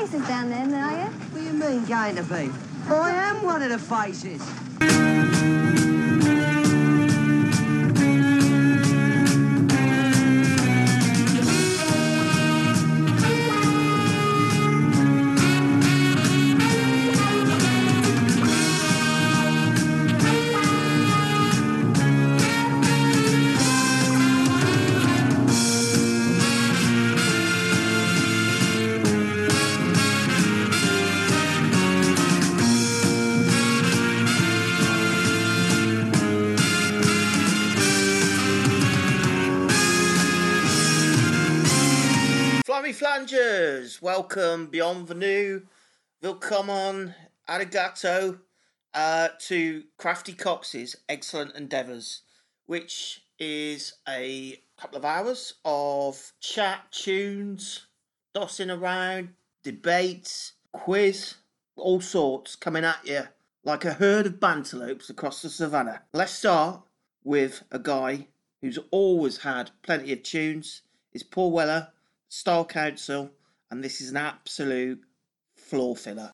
faces down there, are you? What do you mean, going to be? I am one of the faces. Rangers, welcome, bienvenue, on arigato uh, to Crafty Cox's Excellent Endeavours, which is a couple of hours of chat, tunes, dossing around, debates, quiz, all sorts coming at you like a herd of bantelopes across the savannah. Let's start with a guy who's always had plenty of tunes. It's Paul Weller Style Council, and this is an absolute floor filler.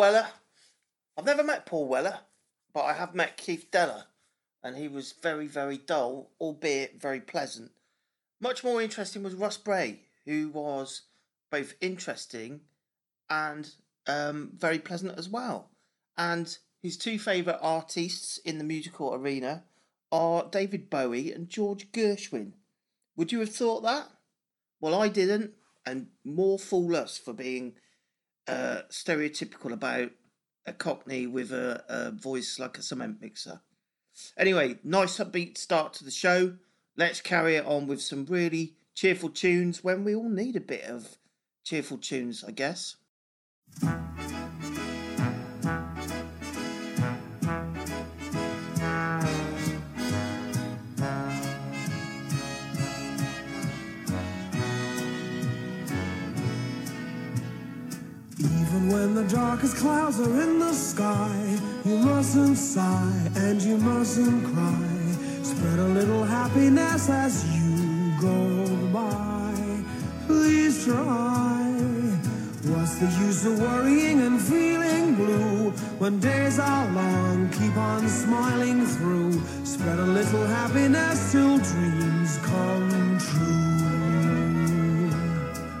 Weller. I've never met Paul Weller, but I have met Keith Deller, and he was very, very dull, albeit very pleasant. Much more interesting was Russ Bray, who was both interesting and um, very pleasant as well. And his two favourite artists in the musical arena are David Bowie and George Gershwin. Would you have thought that? Well, I didn't, and more fool us for being stereotypical about a Cockney with a, a voice like a cement mixer. Anyway, nice upbeat start to the show. Let's carry it on with some really cheerful tunes when we all need a bit of cheerful tunes, I guess. When the darkest clouds are in the sky, you mustn't sigh and you mustn't cry. Spread a little happiness as you go by. Please try. What's the use of worrying and feeling blue when days are long? Keep on smiling through. Spread a little happiness till dreams come true.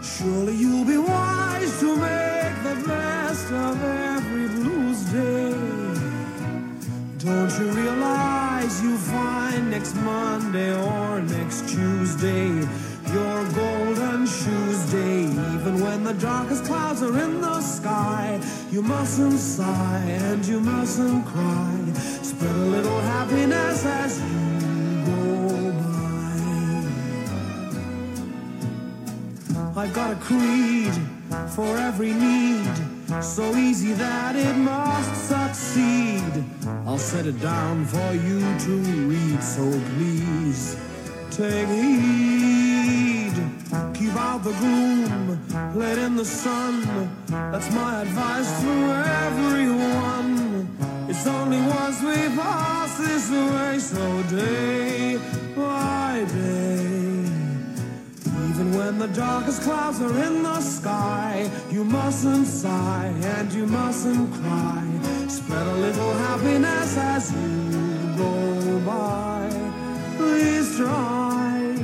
Surely you'll be wise to make the best of every blues day. Don't you realize you find next Monday or next Tuesday your golden shoes day? Even when the darkest clouds are in the sky, you mustn't sigh and you mustn't cry. Spread a little happiness as you go by. I've got a creed for every need, so easy that it must succeed. I'll set it down for you to read, so please take heed. Keep out the gloom, let in the sun. That's my advice to everyone. It's only once we pass this way, so day by day. Even when the darkest clouds are in the sky, you mustn't sigh and you mustn't cry. Spread a little happiness as you go by. Please try.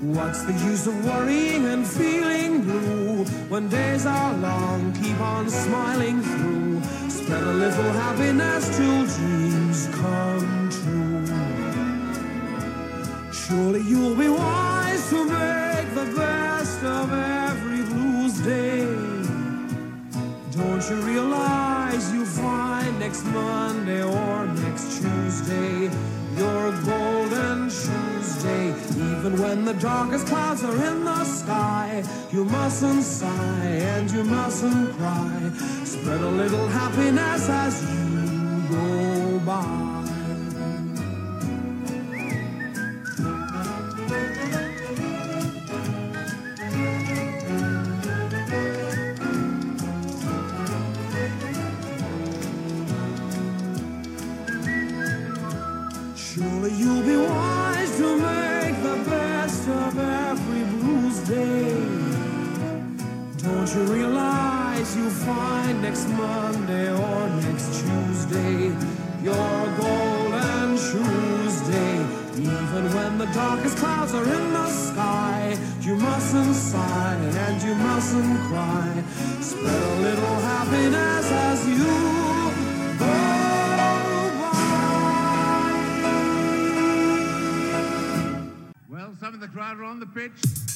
What's the use of worrying and feeling blue when days are long? Keep on smiling through. Spread a little happiness till dreams come true. Surely you'll be wise to the best of every blues day. Don't you realize you'll find next Monday or next Tuesday your golden Tuesday? Even when the darkest clouds are in the sky, you mustn't sigh and you mustn't cry. Spread a little happiness as you go by. Crowd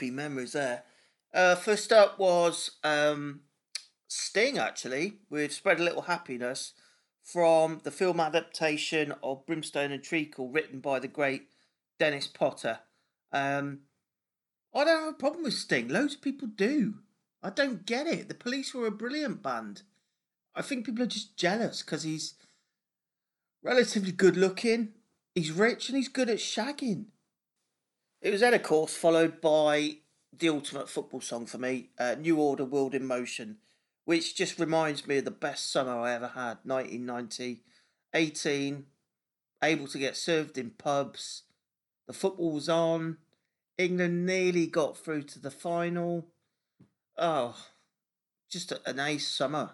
happy memories there. Uh, first up was um, Sting, actually, with Spread a Little Happiness from the film adaptation of Brimstone and Treacle, written by the great Dennis Potter. Um, I don't have a problem with Sting. Loads of people do. I don't get it. The police were a brilliant band. I think people are just jealous because he's relatively good looking, he's rich, and he's good at shagging. It was then, of course, followed by the ultimate football song for me, uh, New Order World in Motion, which just reminds me of the best summer I ever had, 1990. 18, able to get served in pubs. The football was on. England nearly got through to the final. Oh, just a, an ace summer.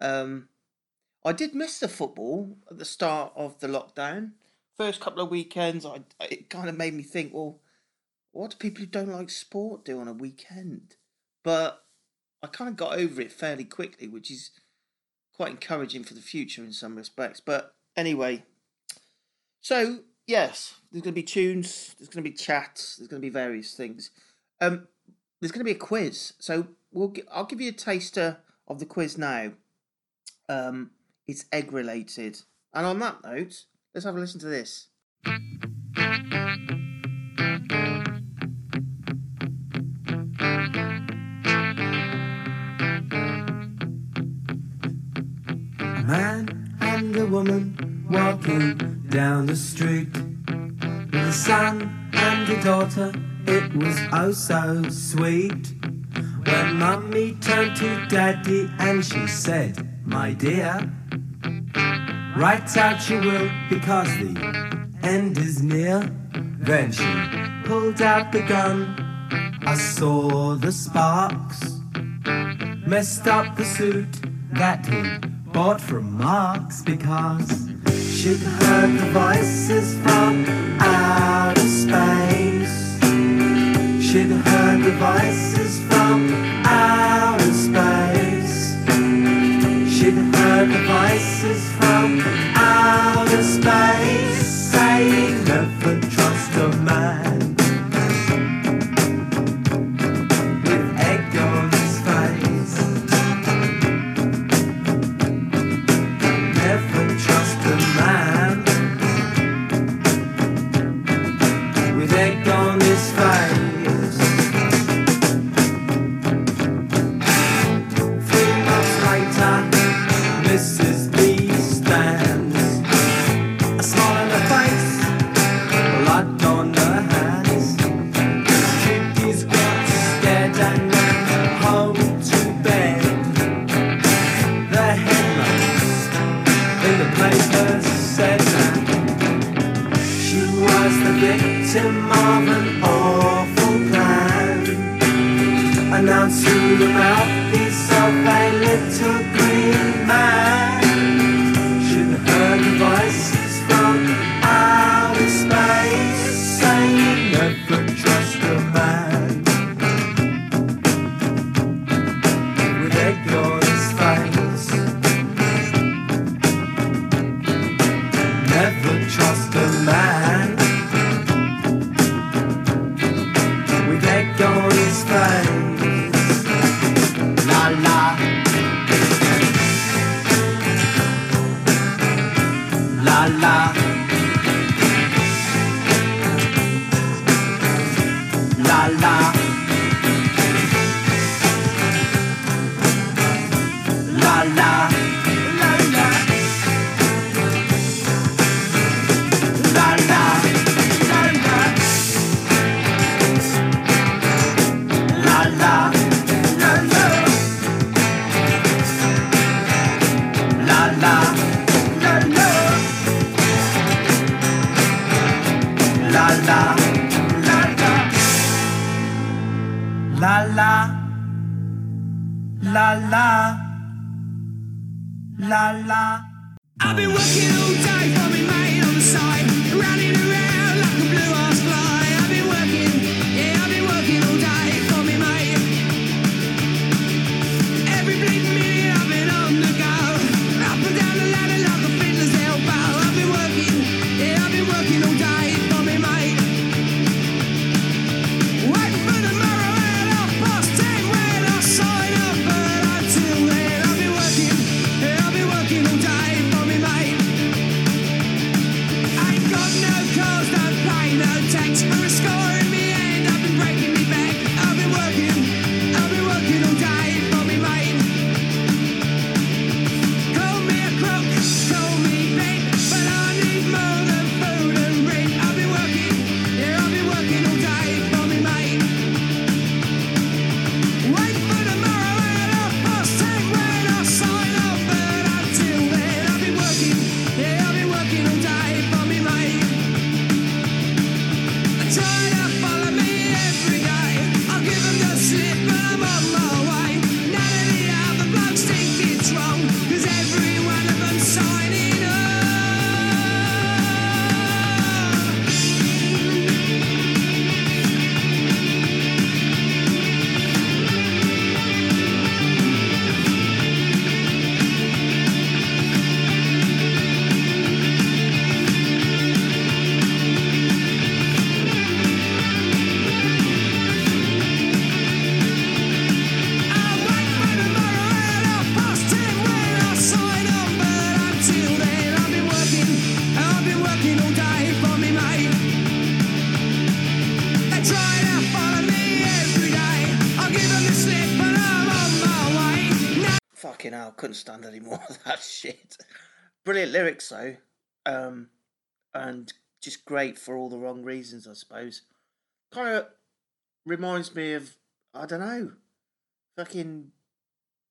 Um, I did miss the football at the start of the lockdown. First couple of weekends, I it kind of made me think, well, what do people who don't like sport do on a weekend? But I kind of got over it fairly quickly, which is quite encouraging for the future in some respects. But anyway, so yes, there's going to be tunes, there's going to be chats, there's going to be various things. Um, there's going to be a quiz, so we'll gi- I'll give you a taster of the quiz now. Um, it's egg related, and on that note, let's have a listen to this. A woman walking down the street with a son and a daughter. It was oh so sweet. When mummy turned to daddy and she said, My dear, right out you will because the end is near. Then she pulled out the gun. I saw the sparks messed up the suit that he bought from Marx because she'd heard the voices from outer space. Shit. Brilliant lyrics though, um, and just great for all the wrong reasons, I suppose. Kind of reminds me of I don't know, fucking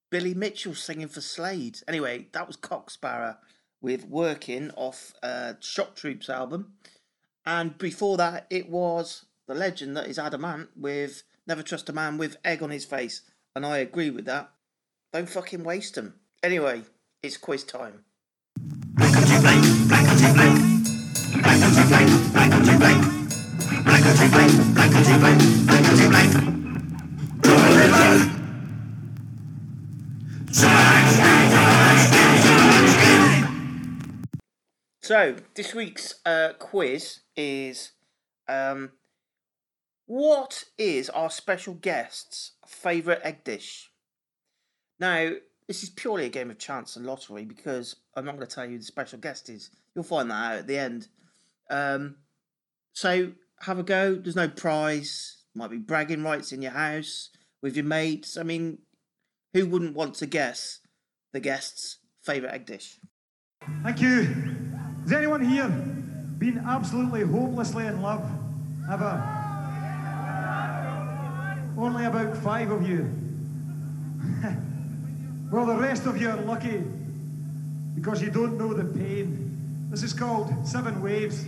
Billy Mitchell singing for Slade. Anyway, that was Cock Sparrer with "Working" off uh, Shock Troops album, and before that it was the legend that is Adam Ant with "Never Trust a Man with Egg on His Face," and I agree with that. Don't fucking waste them. Anyway, it's quiz time. So this week's uh, quiz is um, what is our special guest's favourite egg dish? Now, this is purely a game of chance and lottery because I'm not going to tell you who the special guest is. You'll find that out at the end. Um, so have a go. There's no prize. Might be bragging rights in your house with your mates. I mean, who wouldn't want to guess the guest's favourite egg dish? Thank you. Has anyone here been absolutely hopelessly in love? Ever? Only about five of you. well, the rest of you are lucky because you don't know the pain. This is called Seven Waves.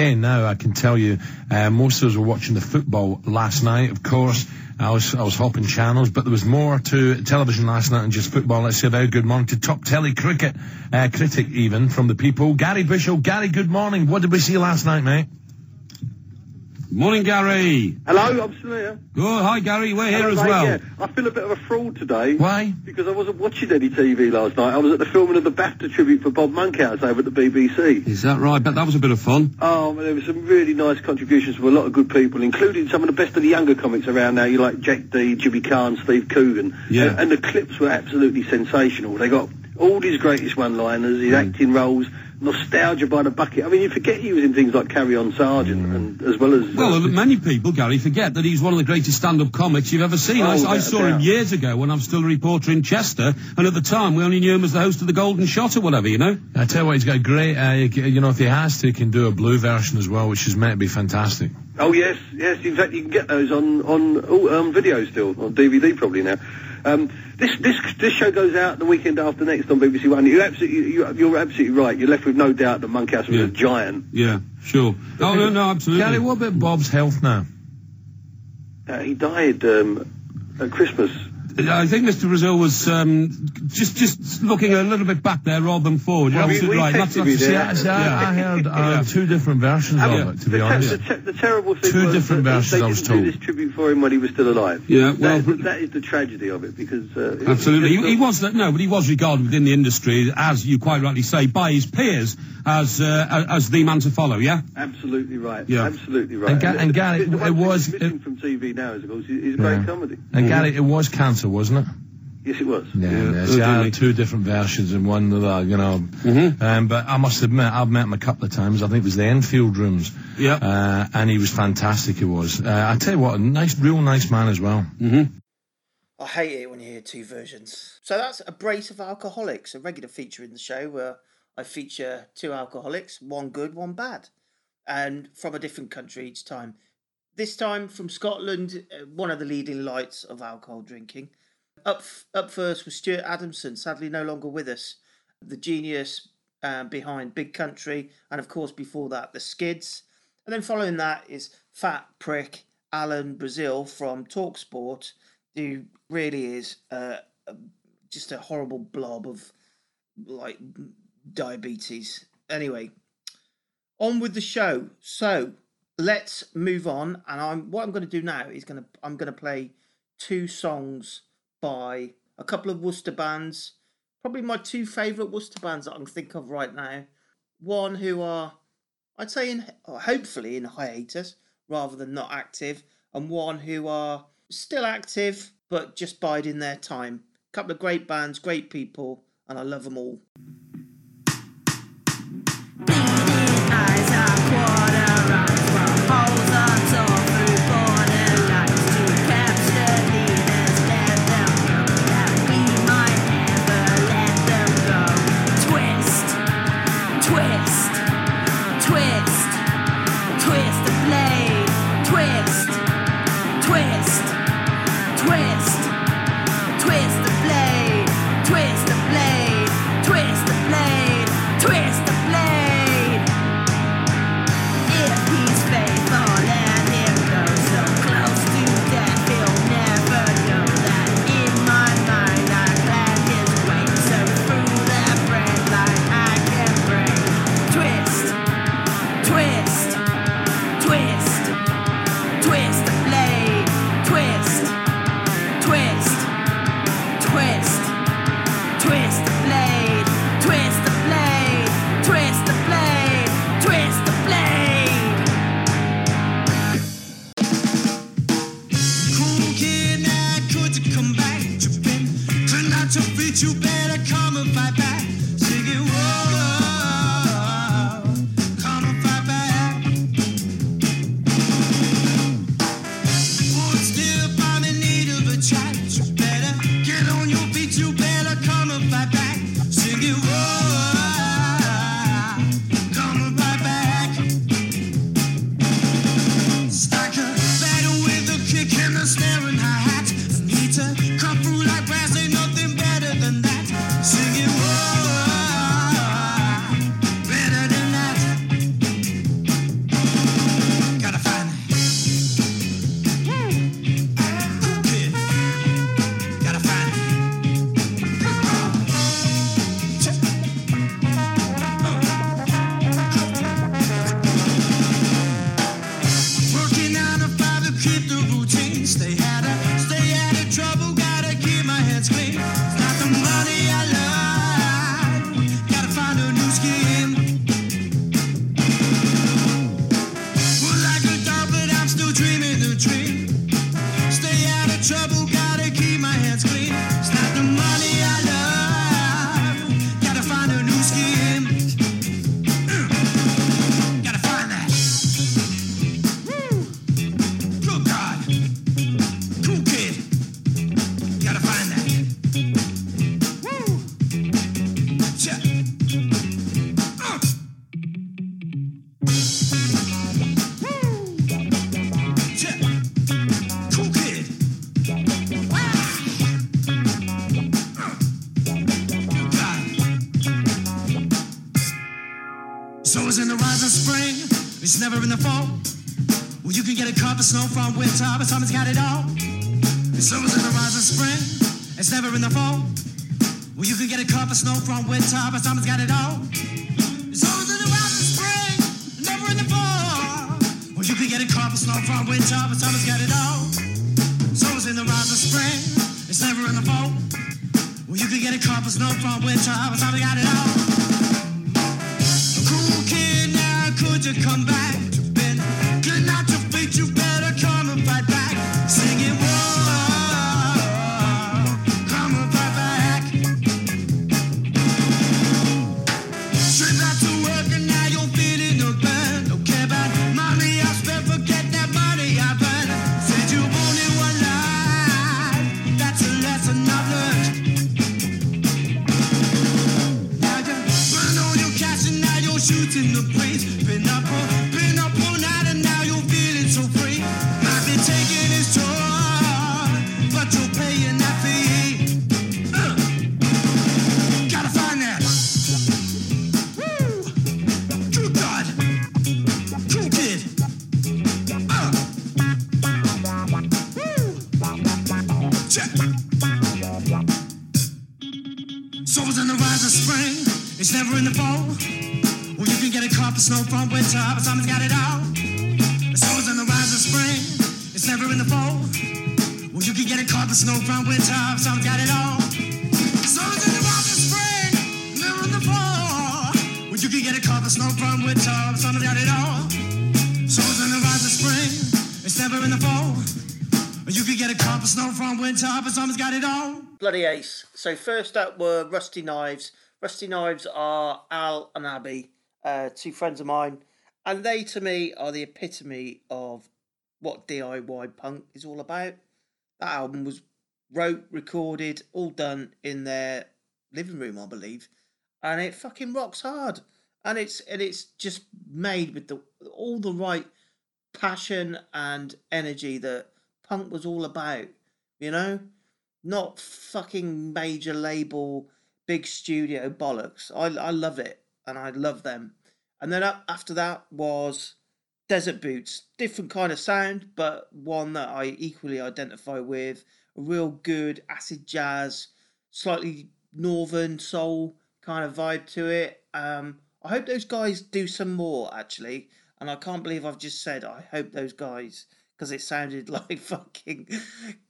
Okay, now I can tell you, uh, most of us were watching the football last night. Of course, I was I was hopping channels, but there was more to television last night than just football. Let's say a very good morning to top telly cricket uh, critic, even from the people, Gary Bishop. Gary, good morning. What did we see last night, mate? Morning, Gary. Hello, I'm still here. Oh, hi, Gary. We're here Hello, as mate, well. yeah. I feel a bit of a fraud today. Why? Because I wasn't watching any TV last night. I was at the filming of the BAFTA tribute for Bob Monkhouse over at the BBC. Is that right? But that was a bit of fun. Oh, man, there were some really nice contributions from a lot of good people, including some of the best of the younger comics around now. You like Jack Dee, Jimmy Carr, Steve Coogan. Yeah. And, and the clips were absolutely sensational. They got all his greatest one-liners, his mm. acting roles, nostalgia by the bucket. I mean, you forget he was in things like Carry On Sergeant, and as well as... Well, uh, many people, Gary, forget that he's one of the greatest stand-up comics you've ever seen. I, Oh, I without saw him years ago when I was still a reporter in Chester, and at the time we only knew him as the host of the Golden Shot or whatever, you know. I tell you what, he's got a great. Uh, you you know, if he has to, he can do a blue version as well, which is meant to be fantastic. Oh yes, yes. In fact, you can get those on on oh, um, video still on DVD probably now. Um, this this this show goes out the weekend after next on BBC One. You're absolutely you, you're absolutely right. You're left with no doubt that Monkhouse was Yeah. a giant. Yeah, sure. Oh no, no, absolutely. Gary, what about Bob's health now? Uh, he died um, at Christmas. I think Mr. Brazil was um, just just looking a little bit back there rather than forward. You're Well, absolutely we right. That's, texted that's See, there. I, see, I, I heard uh, Yeah. two different versions Um, of it, to be the, honest. the, te- the terrible thing Two was different that versions, They I was didn't do told. this tribute for him when he was still alive. Yeah, well, is the- that is the tragedy of it because uh, Absolutely. He, he just- was no, but he was regarded within the industry, as you quite rightly say, by his peers as uh, as the man to follow. Yeah. Absolutely right. Yeah. Absolutely right. And Ga- and Gary, the, the it was- that's missing it- from TV now is, of course, is, is Yeah. great comedy. And Gary, it was cancer, wasn't it? Yes, it was. Yeah, Yeah, yeah. See, I had two different versions and one of the, you know. Mm-hmm. Um, but I must admit, I've met him a couple of times. I think it was the Enfield rooms. Yeah. Uh, and he was fantastic, he was. Uh, I tell you what, a nice, real nice man as well. Mm-hmm. I hate it when you hear two versions. So that's a brace of alcoholics, a regular feature in the show where I feature two alcoholics, one good, one bad, and from a different country each time. This time from Scotland, uh, one of the leading lights of alcohol drinking. Up up first was Stuart Adamson, sadly no longer with us, the genius um, behind Big Country, and of course before that the Skids. And then following that is Fat Prick Alan Brazil from Talksport, who really is uh, just a horrible blob of like diabetes. Anyway, on with the show. So let's move on. And I'm what I'm going to do now is going to I'm going to play two songs by a couple of Worcester bands. Probably my two favourite Worcester bands that I can think of right now. One who are, I'd say, in oh, hopefully in hiatus rather than not active, and one who are still active but just biding their time. A couple of great bands, great people, and I love them all. Oh. you back. bloody ace. So first up were Rusty Knives. Rusty Knives are Al and Abby, uh, two friends of mine, and they to me are the epitome of what DIY punk is all about. That album was wrote, recorded, all done in their living room, I believe, and it fucking rocks hard. And it's and it's just made with the all the right passion and energy that punk was all about, you know not fucking major label, big studio bollocks. I, I love it and I love them. And then up after that was Desert Boots. Different kind of sound, but one that I equally identify with. A real good acid jazz, slightly northern soul kind of vibe to it. Um, I hope those guys do some more actually. And I can't believe I've just said I hope those guys because it sounded like fucking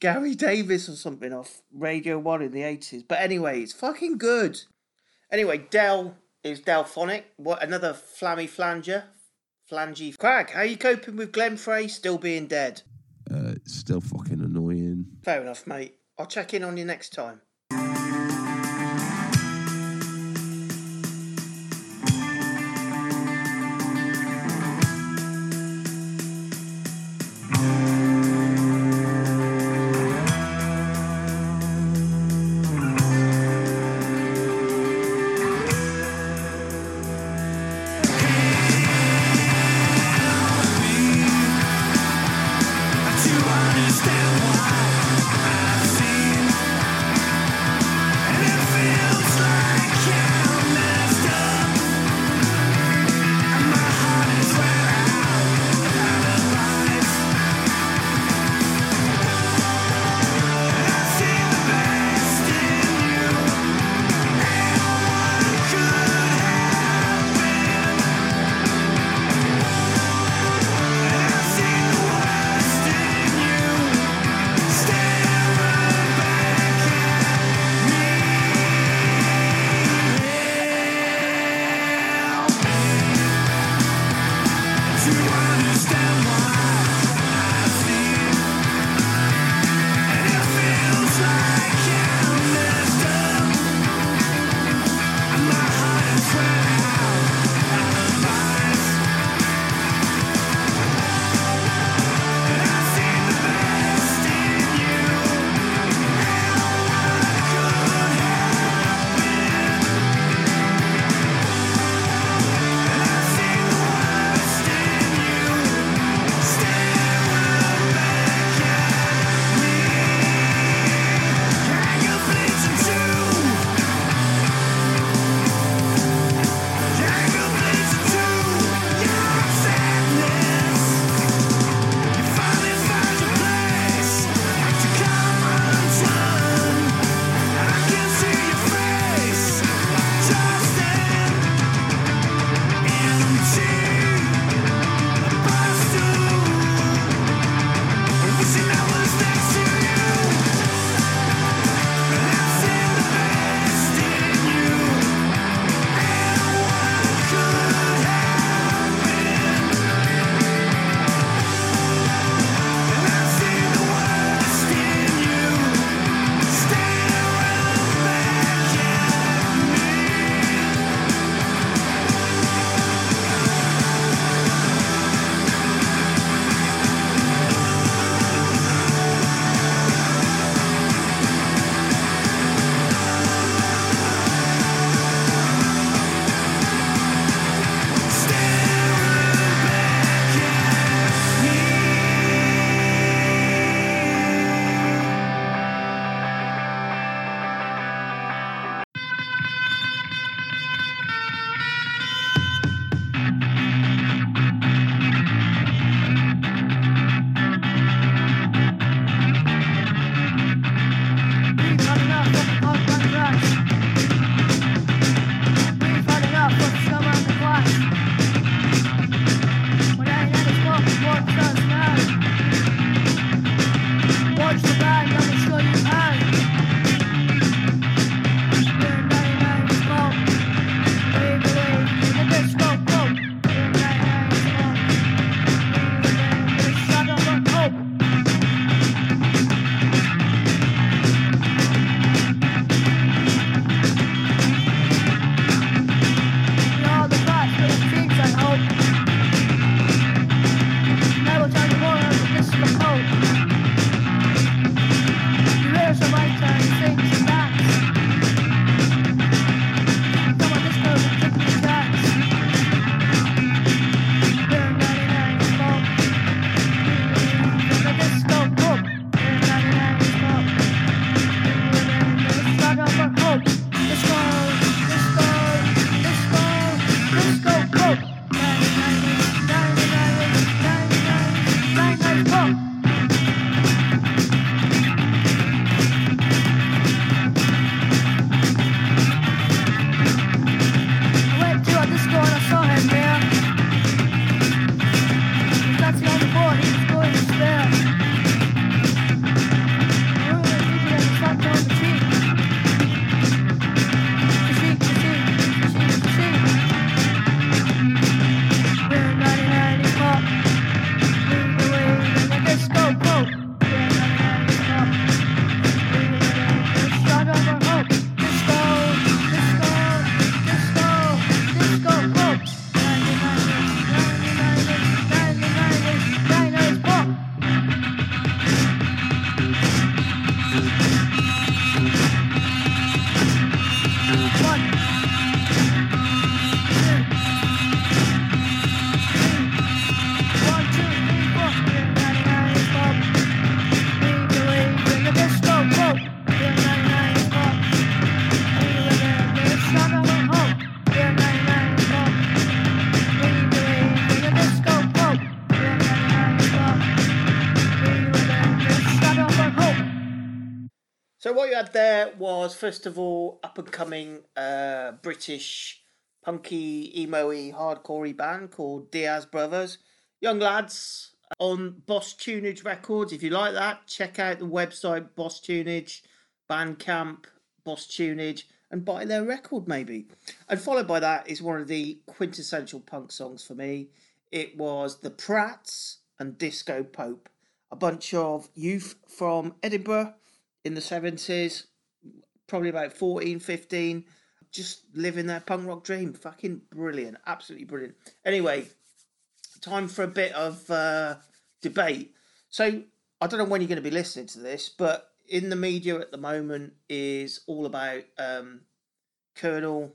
Gary Davies or something off Radio 1 in the 80s. But anyway, it's fucking good. Anyway, Dell is Delphonic. What another flammy flanger? Flangy Crag, how you coping with Glenn Frey still being dead? Uh, still fucking annoying. Fair enough, mate. I'll check in on you next time. You had there was first of all up and coming uh, British punky emo-y hardcore band called Diaz Brothers. Young lads on Boss Tuneage Records. If you like that, check out the website Boss Tuneage, Bandcamp, Boss Tuneage, and buy their record maybe. And followed by that is one of the quintessential punk songs for me. It was The Prats and Disco Pope, a bunch of youth from Edinburgh in the 70s, probably about 14, 15, just living their punk rock dream. Fucking brilliant. Absolutely brilliant. Anyway, time for a bit of uh, debate. So, I don't know when you're going to be listening to this, but in the media at the moment is all about um, Colonel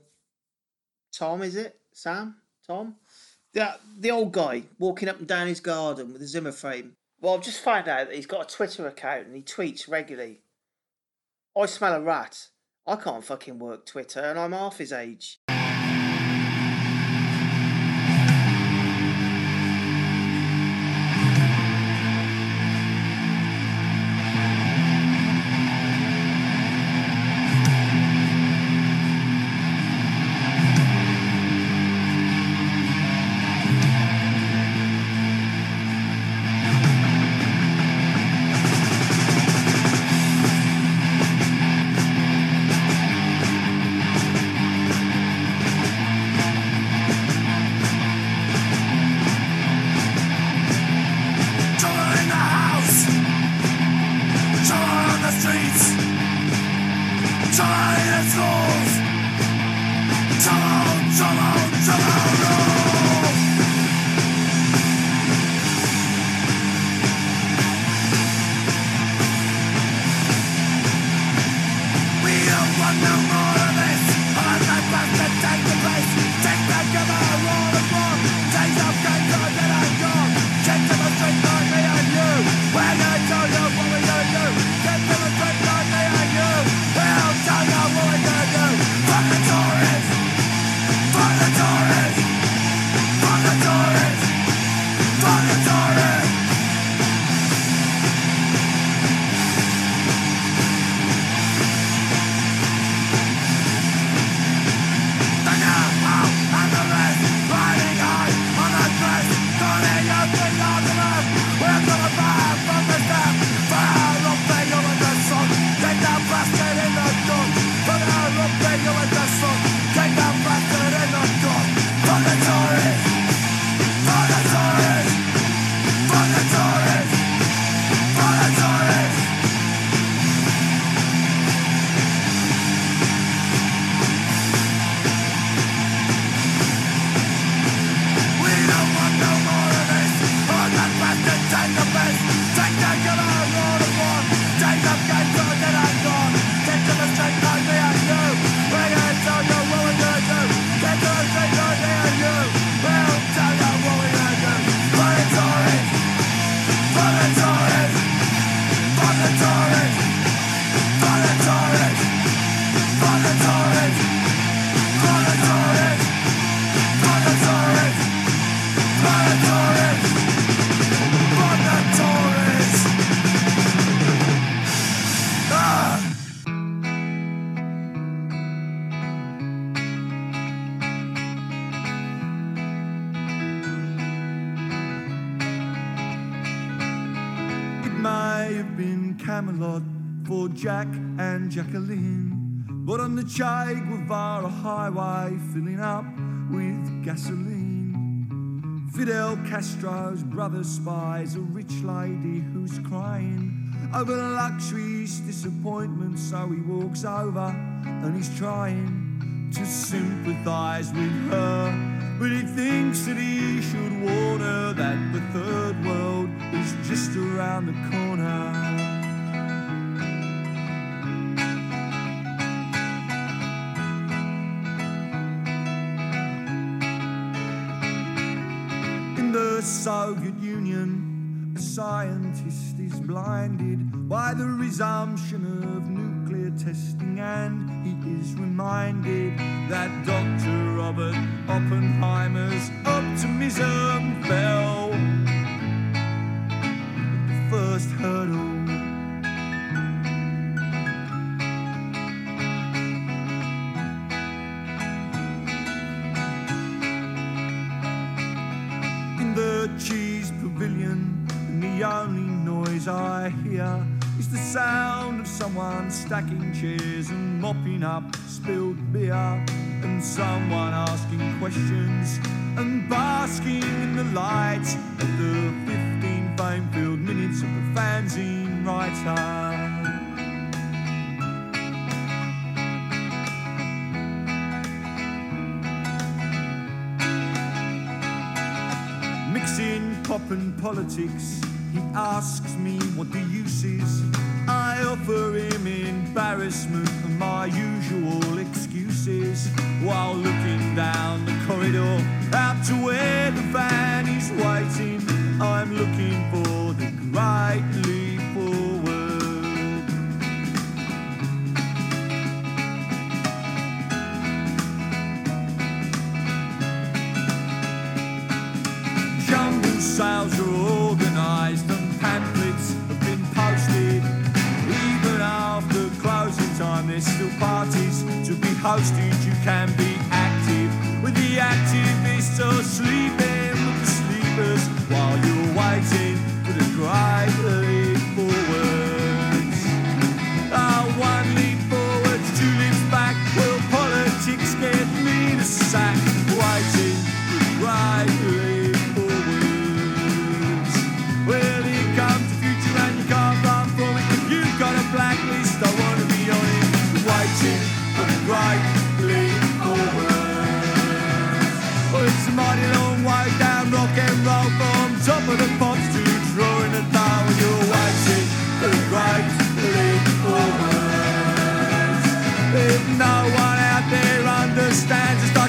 Tom, is it? Sam? Tom? The, the old guy walking up and down his garden with a Zimmer frame. Well, I've just found out that he's got a Twitter account and he tweets regularly. I smell a rat. I can't fucking work Twitter and I'm half his age. Castro's brother spies a rich lady who's crying over luxury's disappointment, so he walks over and he's trying to sympathize with her. But he thinks that he should warn her that the third world is just around the corner. Soviet Union, a scientist is blinded by the resumption of nuclear testing, and he is reminded that Dr. Robert Oppenheimer's optimism fell at the first hurdle. Stacking chairs and mopping up spilled beer, and someone asking questions and basking in the light of the 15 fame-filled minutes of the fanzine writer. Mixing pop and politics, he asks me what the use is. I offer him embarrassment and my usual excuses while looking down the corridor out to where the van is waiting. I'm looking for the great hosted. You can be active with the activists or sleeping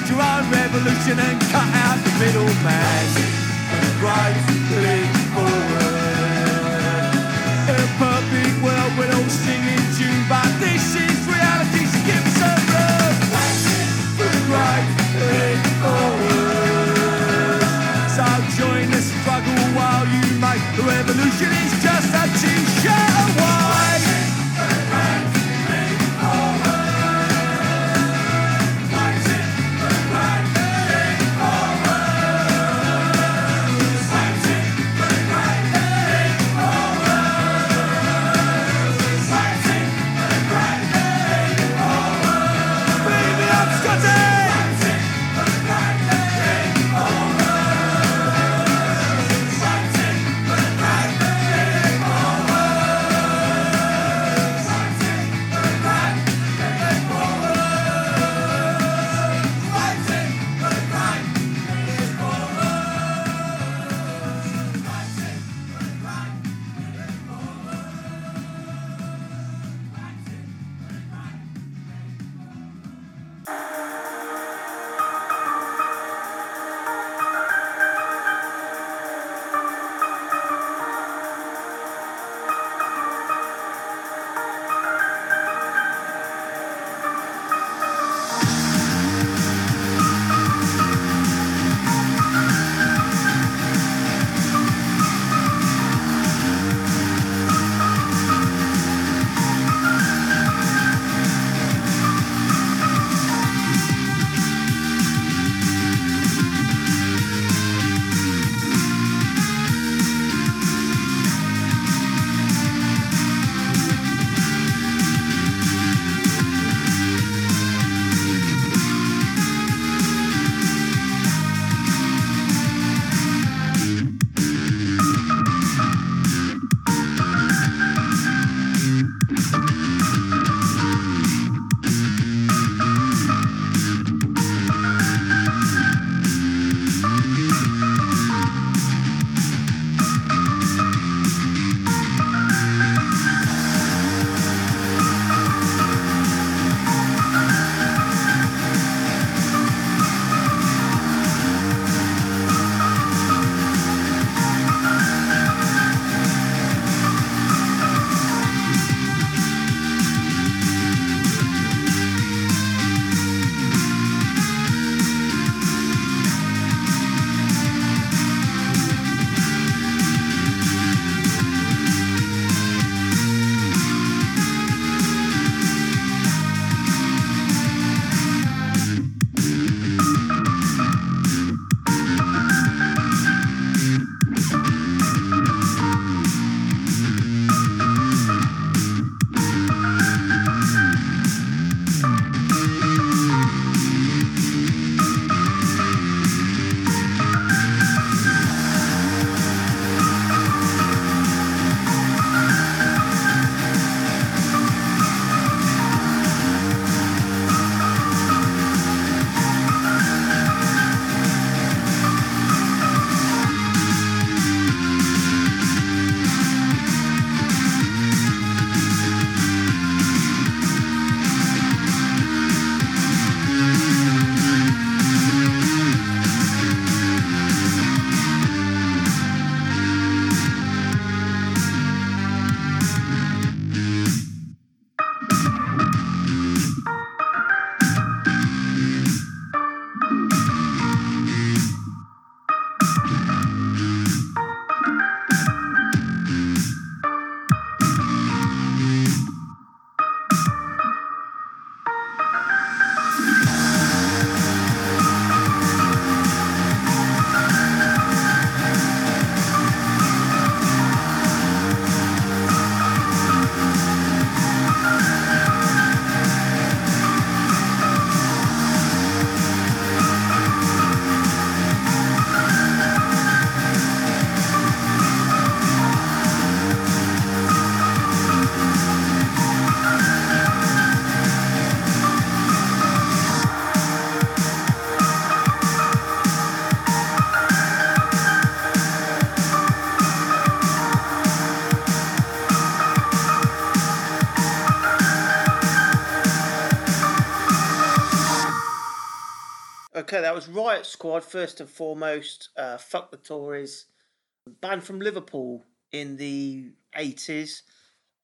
your own revolution and cut out the middleman. Great leap Okay, that was Riot Squad, first and foremost. Uh, Fuck the Tories. Band from Liverpool in the 80s.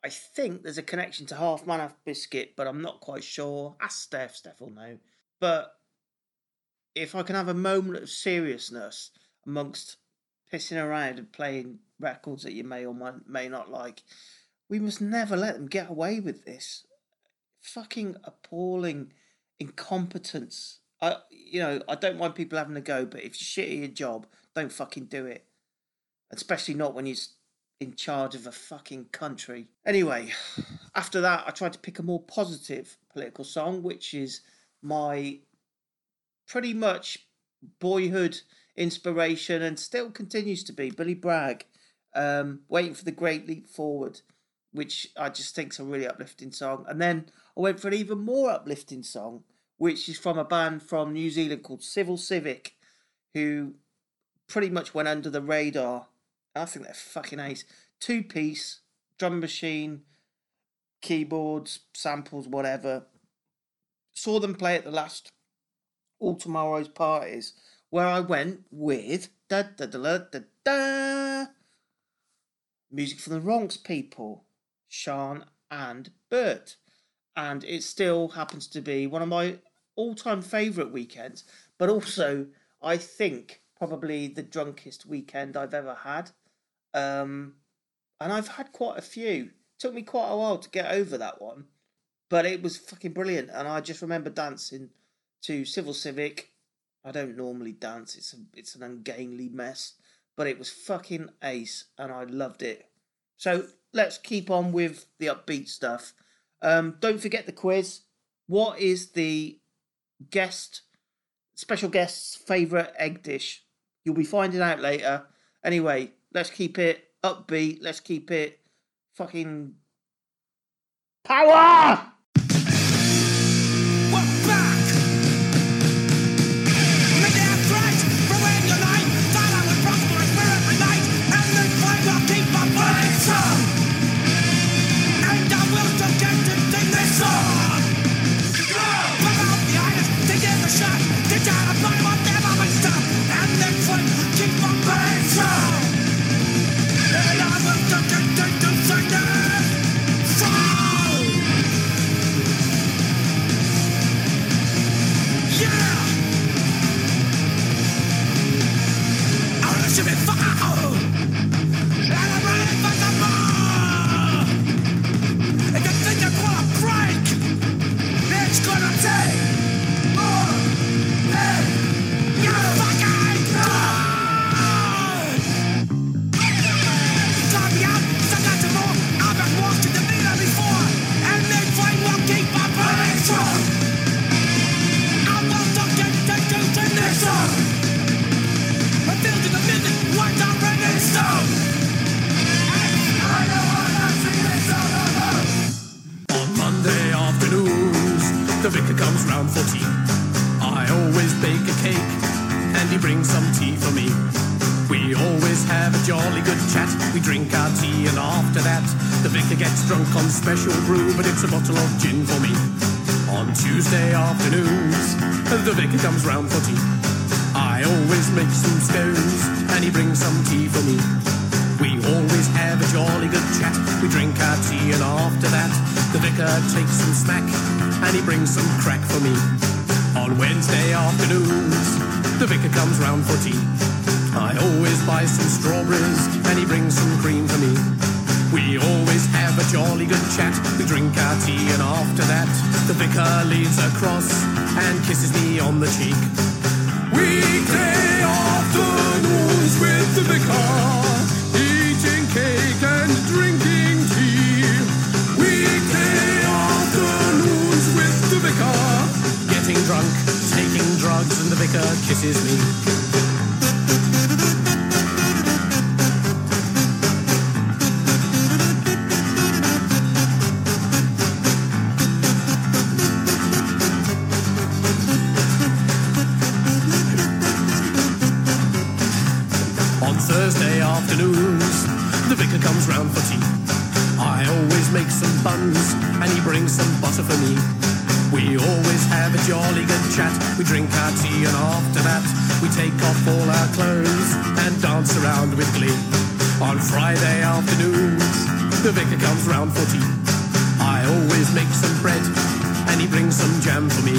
I think there's a connection to Half Man, Half Biscuit, but I'm not quite sure. Ask Steph, Steph will know. But if I can have a moment of seriousness amongst pissing around and playing records that you may or may not like, we must never let them get away with this. Fucking appalling incompetence. I, you know, I don't mind people having a go, but if you're shit at your job, don't fucking do it. Especially not when you're in charge of a fucking country. Anyway, after that, I tried to pick a more positive political song, which is my pretty much boyhood inspiration and still continues to be Billy Bragg, um, Waiting for the Great Leap Forward, which I just think is a really uplifting song. And then I went for an even more uplifting song, which is from a band from New Zealand called Civil Civic, who pretty much went under the radar. I think they're fucking ace. Two piece, drum machine, keyboards, samples, whatever. Saw them play at the last All Tomorrow's parties, where I went with da da da da da da music from the Ronks people, Sean and Bert, and it still happens to be one of my all-time favourite weekends. But also, I think probably the drunkest weekend I've ever had. Um, and I've had quite a few. Took me quite a while to get over that one, but it was fucking brilliant. And I just remember dancing to Civil Civic. I don't normally dance; it's a, it's an ungainly mess, but it was fucking ace, and I loved it. So let's keep on with the upbeat stuff. Um, don't forget the quiz. What is the guest, special guest's favourite egg dish? You'll be finding out later. Anyway, let's keep it upbeat. Let's keep it fucking power. Comes round for tea. I always make some scones, and he brings some tea for me. We always have a jolly good chat. We drink our tea, and after that, the vicar takes some smack, and he brings some crack for me. On Wednesday afternoons, the vicar comes round for tea. I always buy some strawberries, and he brings some cream for me. We always have a jolly good chat. We drink our tea, and after that, the vicar leads across and kisses me on the cheek. Weekday afternoons with the vicar, eating cake and drinking tea. Weekday afternoons with the vicar, getting drunk, taking drugs, and the vicar kisses me. We drink our tea and after that we take off all our clothes and dance around with glee. On Friday afternoons, the vicar comes round for tea. I always make some bread and he brings some jam for me.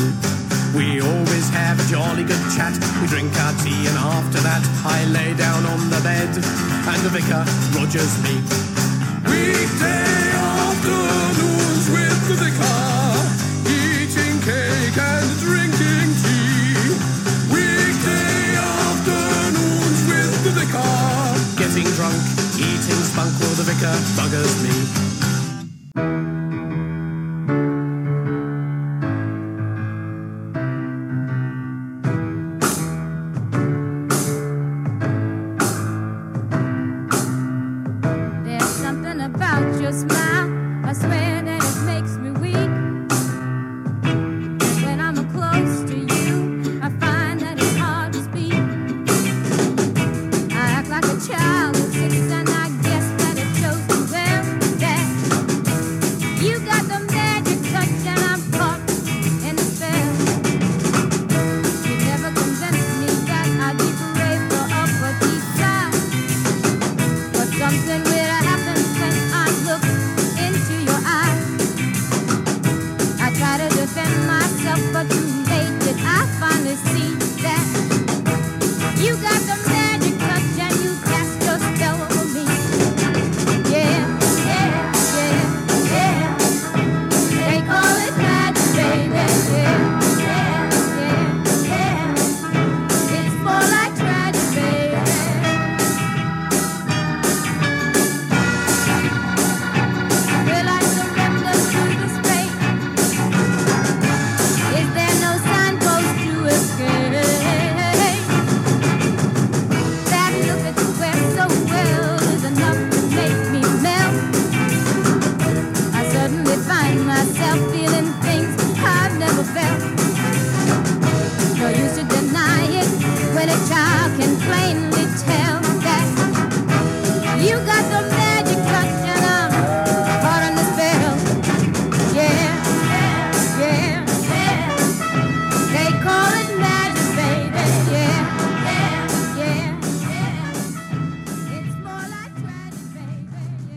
We always have a jolly good chat. We drink our tea and after that I lay down on the bed and the vicar rogers me.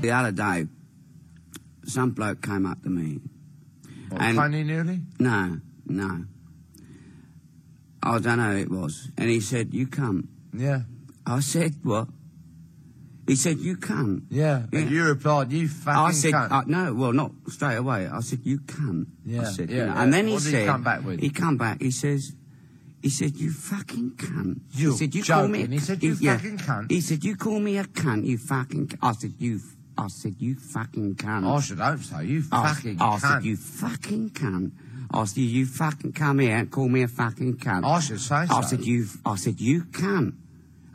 The other day, some bloke came up to me. What, funny nearly? No, no. I don't know who it was. And he said, You come. Yeah. I said, What? He said, You come. Yeah. And you replied, you fucking I said, cunt. uh, no, well, not straight away. I said, you cunt. Yeah, I said, yeah, you know. yeah. And then he What did he said, come back with? He come back. He says, he said, you fucking cunt. You he said, you call me. a joking. He said, "You yeah. fucking cunt." He said, you call me a cunt. You fucking. c-" I said, you. I said, you fucking cunt. I should hope so. You I, fucking I cunt. said, you fucking cunt. I said, you fucking come here and call me a fucking cunt. I should say I so. said, you. I said, you cunt.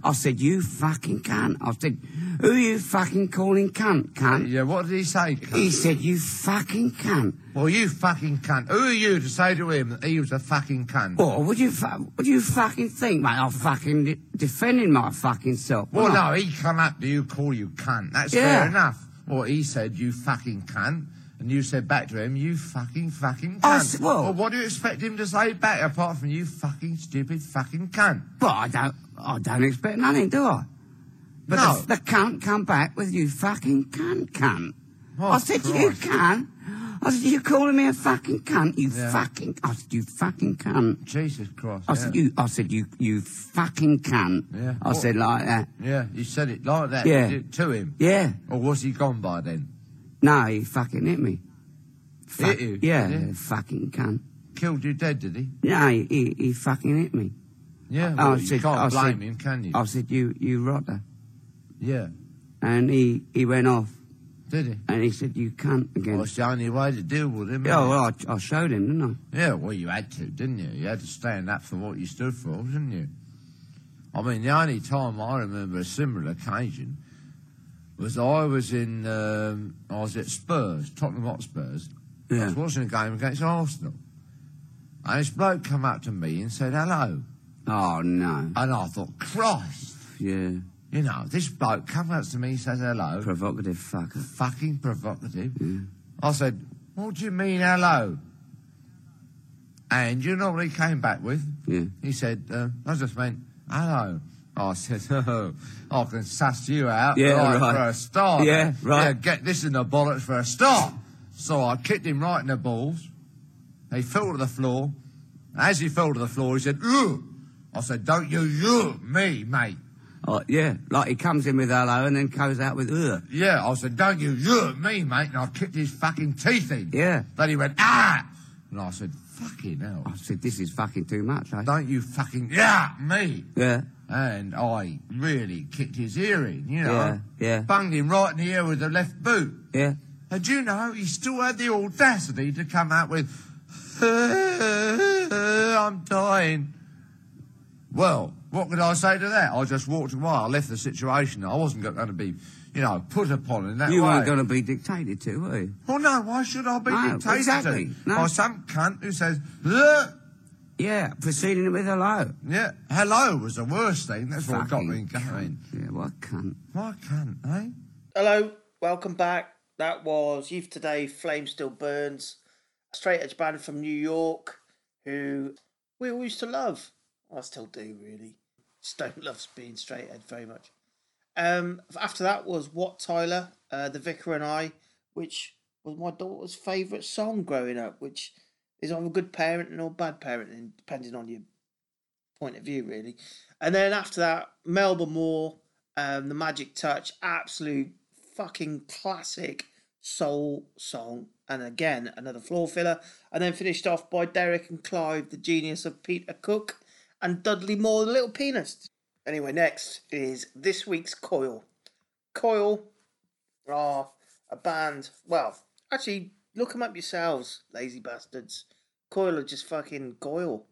I said, you fucking cunt. I said, who are you fucking calling cunt, cunt? Yeah, what did he say? cunt? He said, you fucking cunt. Well, you fucking cunt. Who are you to say to him that he was a fucking cunt? What would you, fu- what do you fucking think, mate? I'm fucking de- defending my fucking self. Well, am I? no, he come up to you, call you cunt. That's Yeah. fair enough. Well, he said, you fucking cunt. And you said back to him, you fucking fucking cunt. I s- well- what do you expect him to say back apart from you fucking stupid fucking cunt? Well, I don't, I don't expect nothing, do I? But No. the, the cunt come back with you fucking cunt, cunt. Oh, I said, you Christ. cunt. I said, you calling me a fucking cunt, you Yeah. fucking, I said, you fucking cunt. Jesus Christ. I yeah. said, you, I said, you, you fucking cunt. Yeah. I What- said like that. Yeah, you said it like that Yeah. did it to him. Yeah. Or was he gone by then? No, he fucking hit me. Hit you? Yeah, Yeah. fucking cunt. Killed you dead, did he? No, he, he, he fucking hit me. Yeah, I you said- can't I blame said- him, can you? I said, you, you rotter. Yeah, And he, he went off did he? and he said, you cunt again. Well, it's the only way to deal with him. yeah, well, I, I showed him, didn't I? Yeah, well, you had to, didn't you? You had to stand up for what you stood for, didn't you? I mean, the only time I remember a similar occasion was I was in, um, I was at Spurs, Tottenham Hotspurs. I Yeah. was watching a game against Arsenal. And this bloke come up to me and said, hello. Oh, no. And I thought, Christ, Yeah. you know, this bloke comes up to me and says hello. Provocative fucker. fucking provocative. Yeah. I said, what do you mean hello? And you know what he came back with? Yeah. He said, uh, I just meant hello. I said, oh, I can suss you out Yeah, right, right. for a start. Yeah, right. Yeah, get this in the bollocks for a start. So I kicked him right in the balls. He fell to the floor. As he fell to the floor, he said, Ugh. I said, don't you you me, mate. Oh, yeah, like he comes in with hello and then goes out with ugh. Yeah, I said, don't you you me, mate. And I kicked his fucking teeth in. Yeah. Then he went, ah! And I said, fucking hell. I said, this is fucking too much, eh? Don't you fucking, yeah, me. Yeah, And I really kicked his ear in, you know. Yeah, yeah. Bunged him right in the ear with the left boot. yeah. And you know, he still had the audacity to come out with, I'm dying. Well, what could I say to that? I just walked away. I left the situation. I wasn't going to be, you know, put upon in that You way. weren't going to be dictated to, were you? Well, no, why should I be No, dictated exactly. to? No. By some cunt who says, Ugh. Yeah, proceeding with hello. yeah, hello was the worst thing. That's what got me Fucking going. Yeah, what cunt. Why cunt, eh? Hello, welcome back. That was Youth Today, Flame Still Burns, a straight edge band from New York who we all used to love. I still do, really. Stone loves being straight edge very much. Um, after that was Wat Tyler, uh, The Vicar and I, which was my daughter's favourite song growing up, which is either a good parenting or bad parenting, depending on your point of view, really. And then after that, Melba Moore, um, The Magic Touch, absolute fucking classic soul song. And again, another floor filler. And then finished off by Derek and Clive, the genius of Peter Cook, and Dudley Moore, the little penis. Anyway, next is this week's Coil. Coil are a band. Well, actually, look them up yourselves, lazy bastards. Coil are just fucking Coil.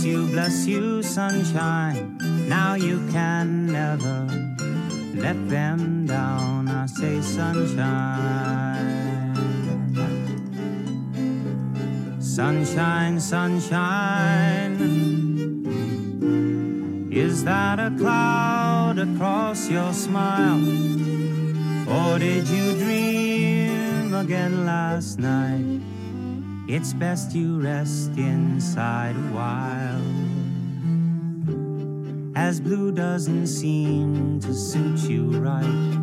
Bless you, bless you, sunshine. Now you can never let them down. I say, sunshine. Sunshine, sunshine. Is that a cloud across your smile? Or did you dream again last night? It's best you rest inside a while as blue doesn't seem to suit you right.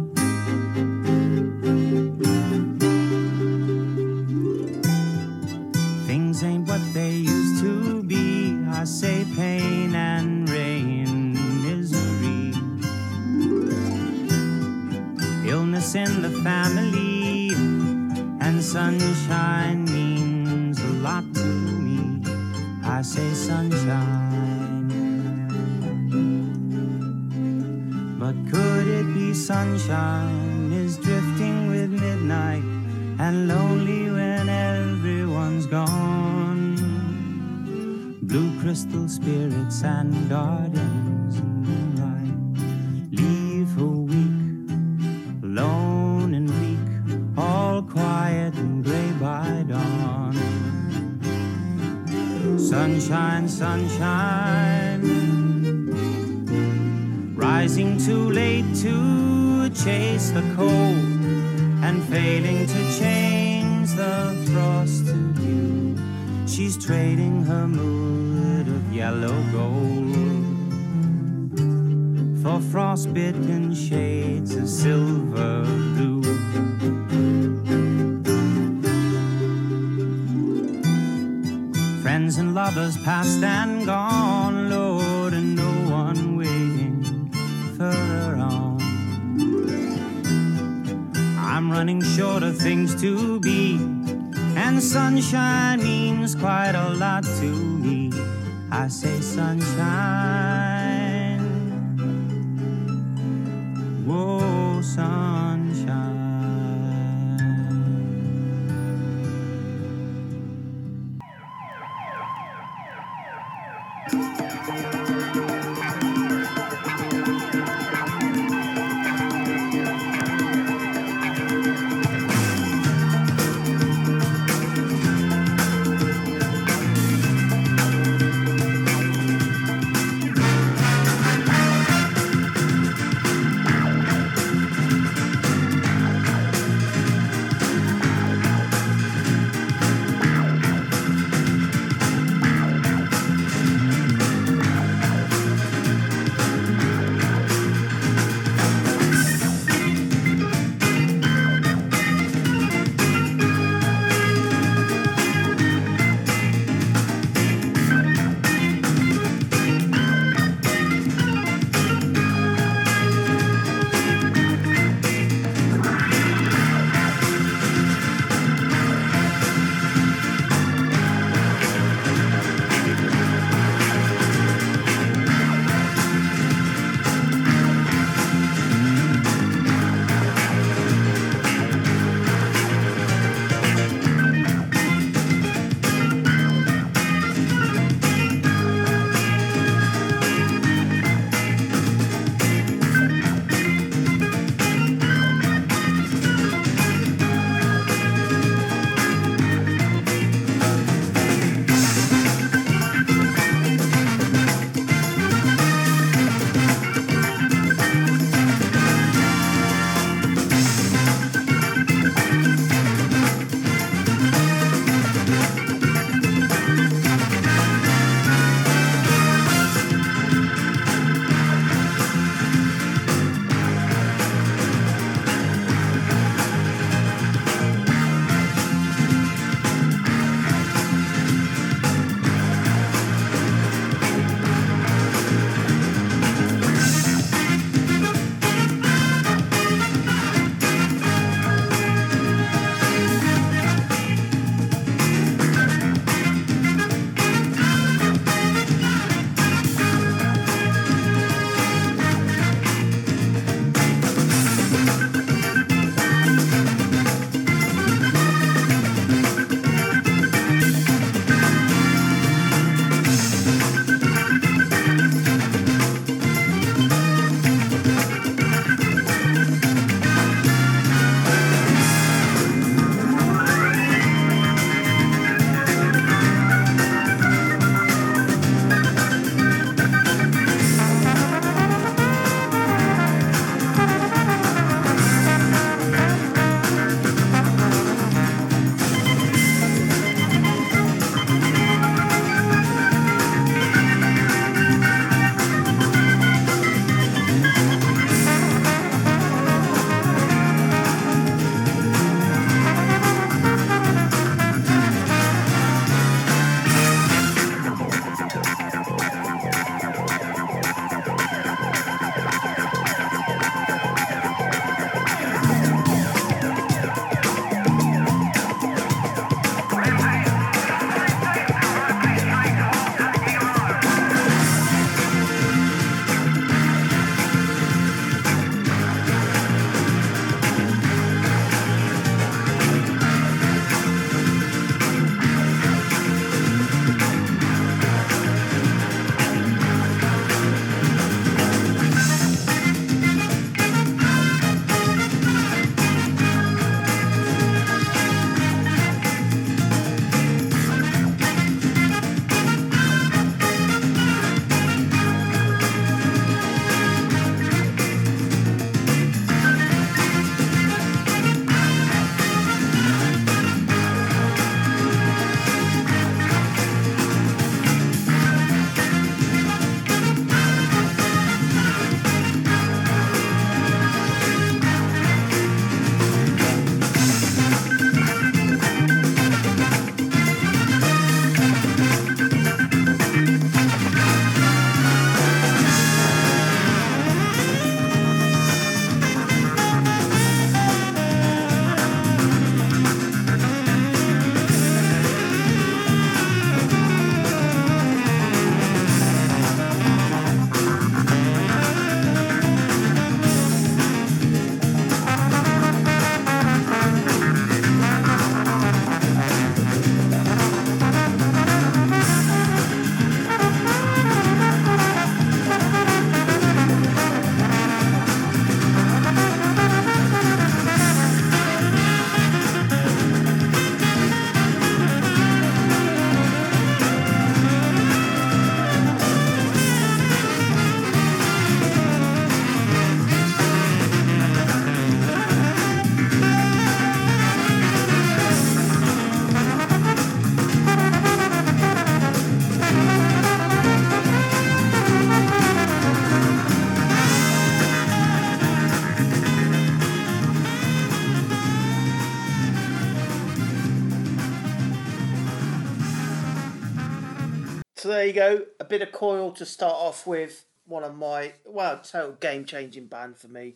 Go, a bit of coil to start off with. One of my well, total game changing band for me.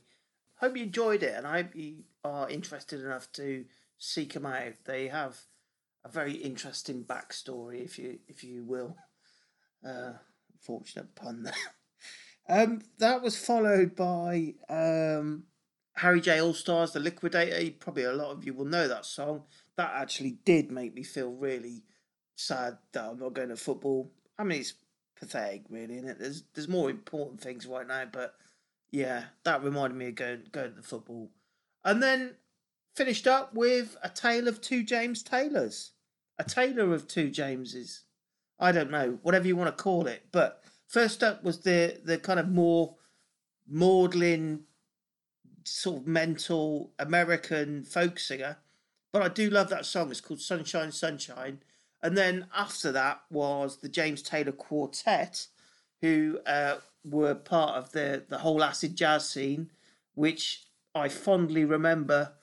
Hope you enjoyed it, and I hope you are interested enough to seek them out. They have a very interesting backstory, if you if you will. Uh, fortunate pun there. Um, that was followed by um, Harry J. All Stars, The Liquidator. Probably a lot of you will know that song. That actually did make me feel really sad that I'm not going to football. I mean, it's pathetic, really, isn't it? There's there's more important things right now, but yeah, that reminded me of going going to the football, and then finished up with a tale of two James Taylors, a tailor of two Jameses. I don't know, whatever you want to call it, but first up was the the kind of more maudlin, sort of mental American folk singer. But I do love that song. It's called Sunshine, Sunshine. And then after that was the James Taylor Quartet, who uh, were part of the, the whole acid jazz scene, which I fondly remember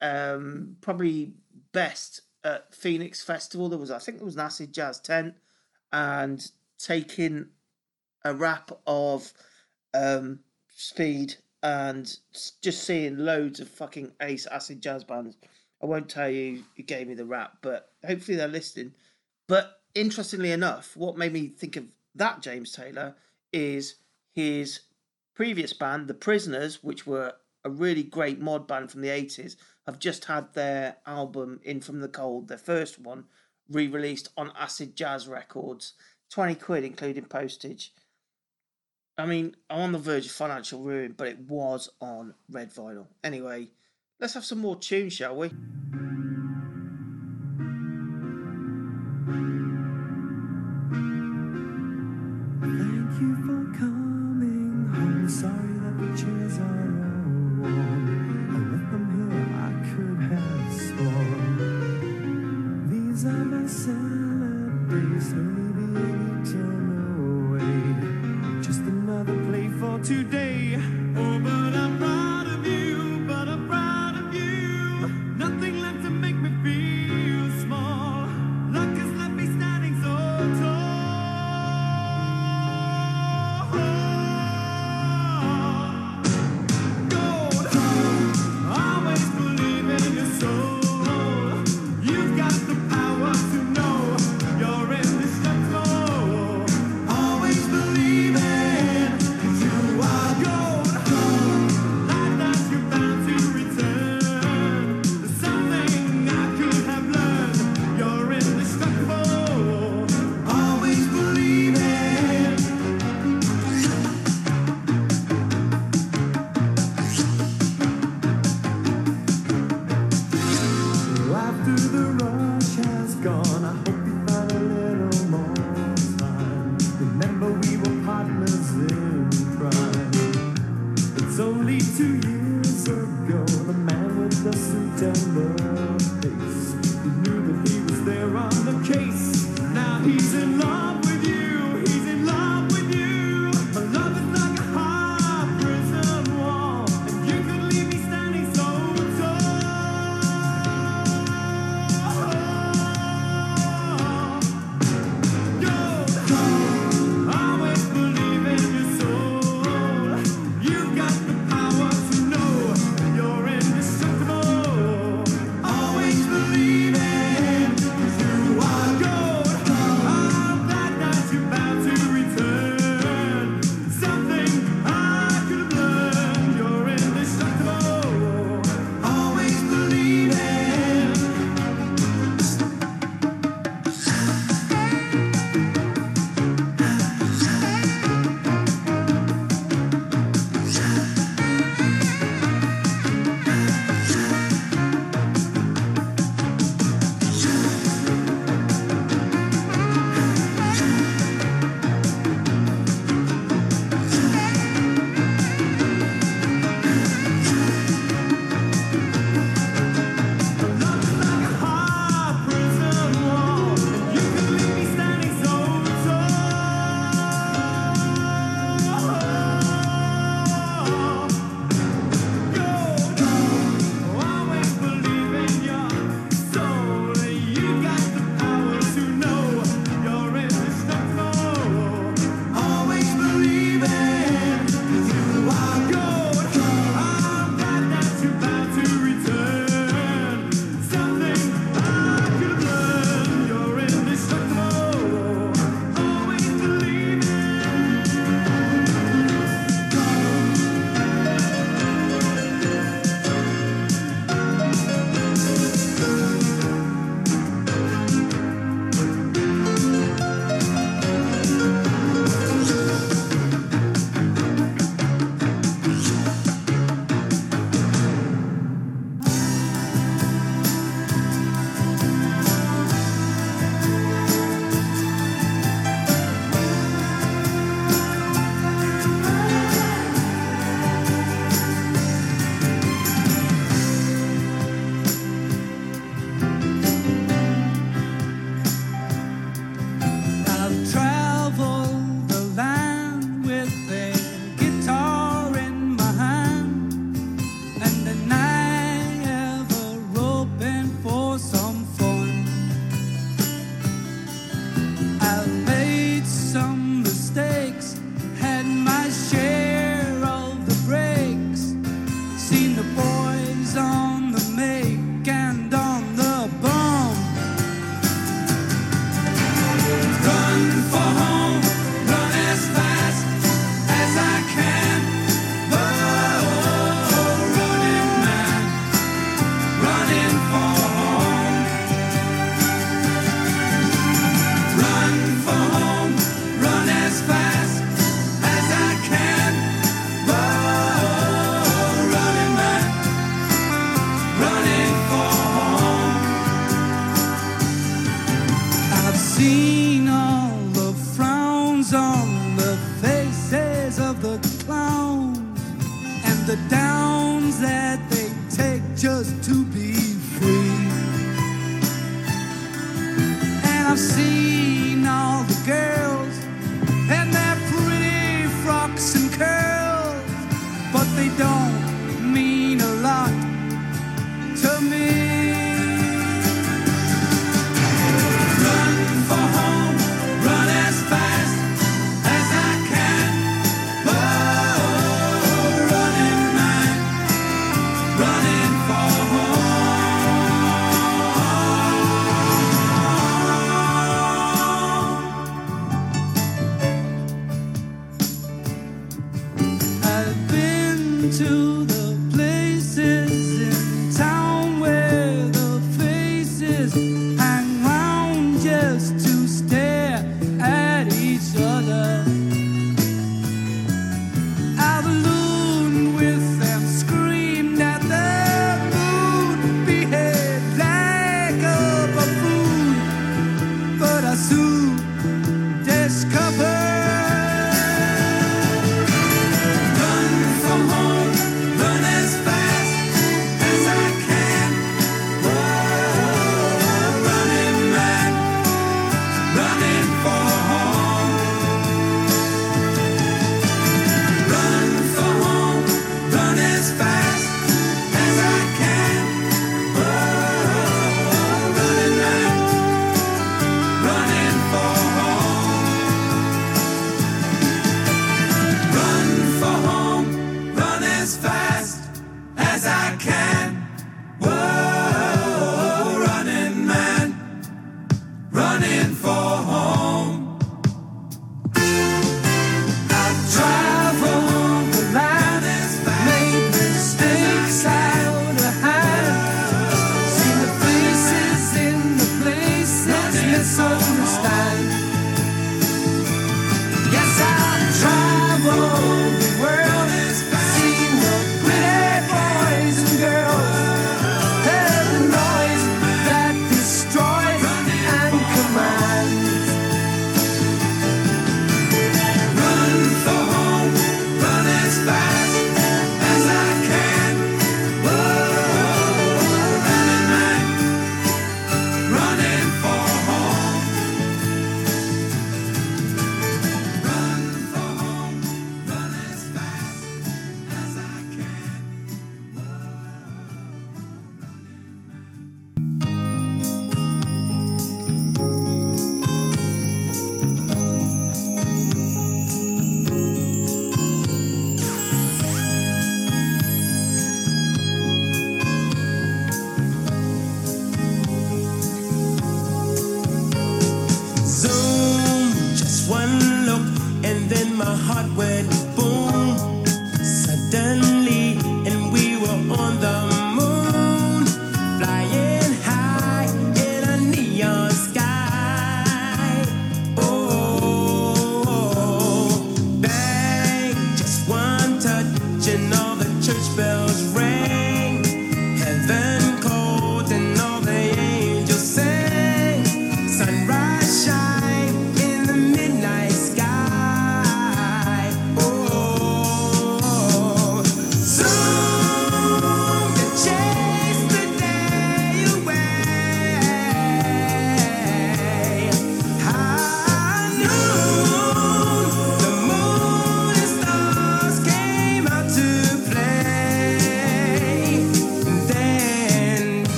um, probably best at Phoenix Festival. There was, I think, there was an acid jazz tent, and taking a wrap of um, Speed and just seeing loads of fucking ace acid jazz bands. I won't tell you who gave me the wrap, but hopefully they're listening. But interestingly enough, what made me think of that James Taylor is his previous band, The Prisoners, which were a really great mod band from the 80s, have just had their album In From the Cold, their first one, re released on Acid Jazz Records. 20 quid, including postage. I mean, I'm on the verge of financial ruin, but it was on red vinyl. Anyway, let's have some more tunes, shall we? Home. Sorry that the chairs are all warm. I left them here, I could have sworn. These are my salad days, slowly being eaten away. Just another play for today.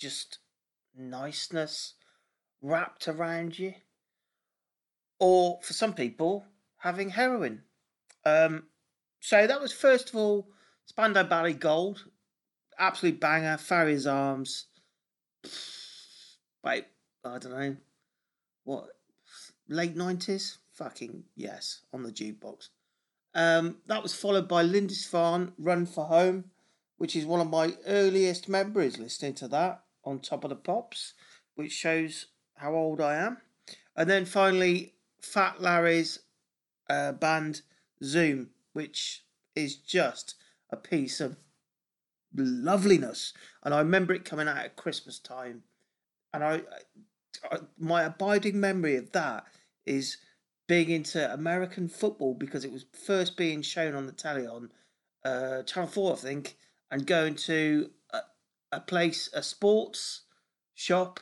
Just niceness wrapped around you. Or for some people, having heroin. Um, so that was first of all Spandau Ballet Gold, absolute banger. Farrier's Arms, Wait, I don't know what late nineties. Fucking yes, on the jukebox. Um, that was followed by Lindisfarne Run for Home, which is one of my earliest memories listening to that on Top of the Pops, which shows how old I am. And then finally, Fat Larry's uh, band Zoom, which is just a piece of loveliness. And I remember it coming out at Christmas time. And I, I my abiding memory of that is being into American football because it was first being shown on the telly on uh, Channel 4, I think, and going to a, place, a sports shop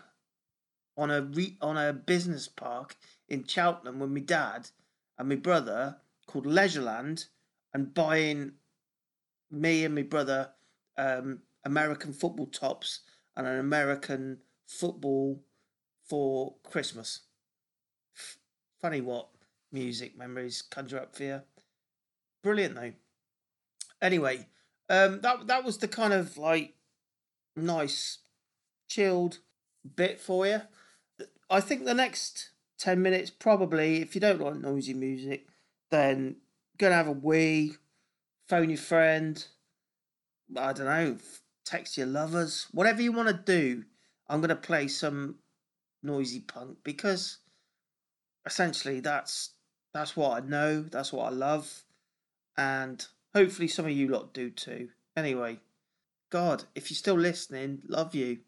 on a re, on a business park in Cheltenham with my dad and my brother called Leisureland and buying me and my brother um, American football tops and an American football for Christmas. Funny what music memories conjure up for you. Brilliant though. Anyway, um, that that was the kind of like nice, chilled bit for you. I think the next ten minutes probably, if you don't like noisy music, then go and have a wee, phone your friend, I don't know, text your lovers, whatever you want to do. I'm gonna play some noisy punk because essentially that's that's what I know, that's what I love, and hopefully some of you lot do too. Anyway, God, if you're still listening, love you.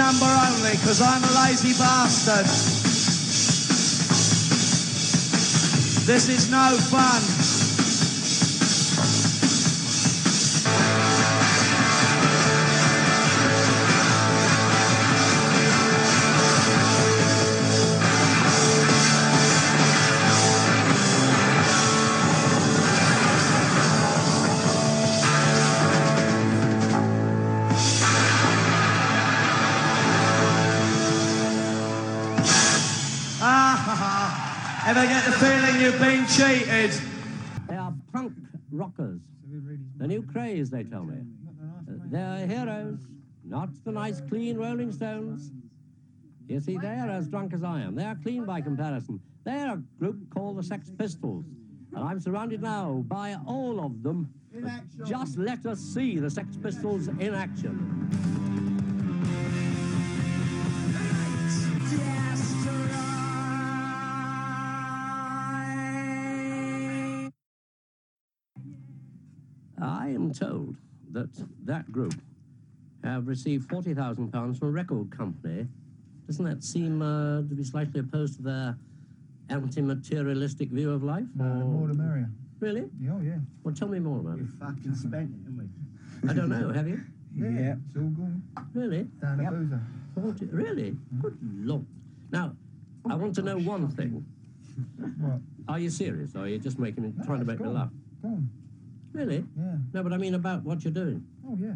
Number only, because I'm a lazy bastard. This is no fun. Feeling you've cheated? They are punk rockers. The new craze, they tell me. Uh, They're heroes, not the nice, clean Rolling Stones. You see, they're as drunk as I am. They are clean by comparison. They're a group called the Sex Pistols. And I'm surrounded now by all of them. Just let us see the Sex Pistols in action. I am told that that group have received £40,000 from a record company. Doesn't that seem uh, to be slightly opposed to their anti-materialistic view of life? Uh, more the merrier. Really? Yeah, oh, yeah. Well, tell me more about it. Fucking spent it, haven't we? I don't know. Have you? Yeah, it's all gone. Really? Down the boozer. 40, really? Good lord. Now, I want to know one thing. What? Are you serious? Or are you just making it, trying to make me laugh? Gone. Really? Yeah. No, but I mean about what you're doing. Oh, yeah.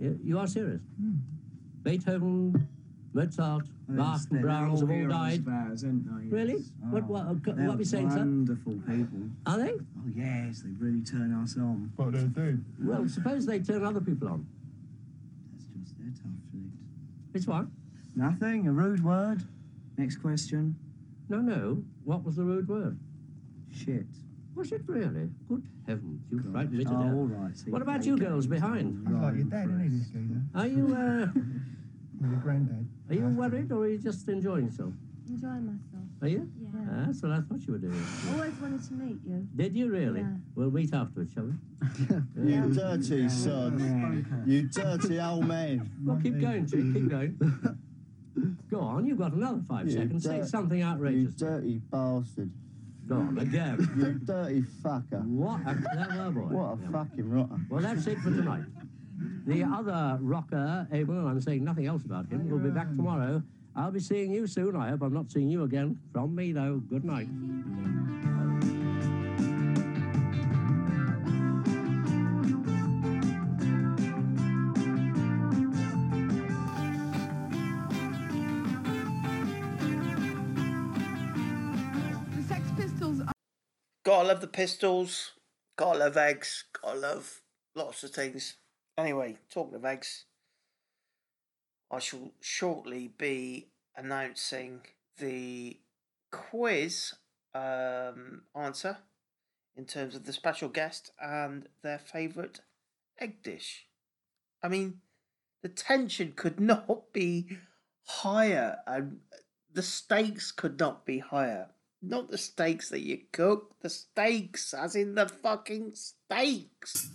You, you are serious? Hmm. Beethoven, Mozart, Bach, and Brahms have all died. Really? What, what, uh, They're what are we saying, sir? wonderful people. Are they? Oh yes, they really turn us on. What do they do? Well, suppose they turn other people on. That's just their tough shit. Which one? Nothing. A rude word. Next question. No, no. What was the rude word? Shit. Was it really? Good heavens, you frightened me to Oh, death. all right. see, What about okay. you girls behind? He's like your dad, isn't he, this? Are you, uh, your granddad. are you worried or are you just enjoying yourself? Enjoying myself. Are you? Yeah. Ah, that's what I thought you were doing. Always wanted to meet you. Did you really? Yeah. We'll meet afterwards, shall we? You dirty sod. You dirty old man. Well, keep going, Chick, keep going. Go on, you've got another five You seconds. Say something outrageous. You outrageous. dirty bastard. Again. You dirty fucker. What a clever boy. What a fucking rotter. Well, that's it for tonight. The other rocker, eh, Abel, I'm saying nothing else about him, will be back tomorrow. I'll be seeing you soon. I hope I'm not seeing you again. From me, though, good night. Gotta love the pistols. Gotta love eggs. Gotta love lots of things. Anyway, talking of eggs, I shall shortly be announcing the quiz um, answer in terms of the special guest and their favourite egg dish. I mean, the tension could not be higher, and the stakes could not be higher. Not the steaks that you cook, the steaks, as in the fucking steaks.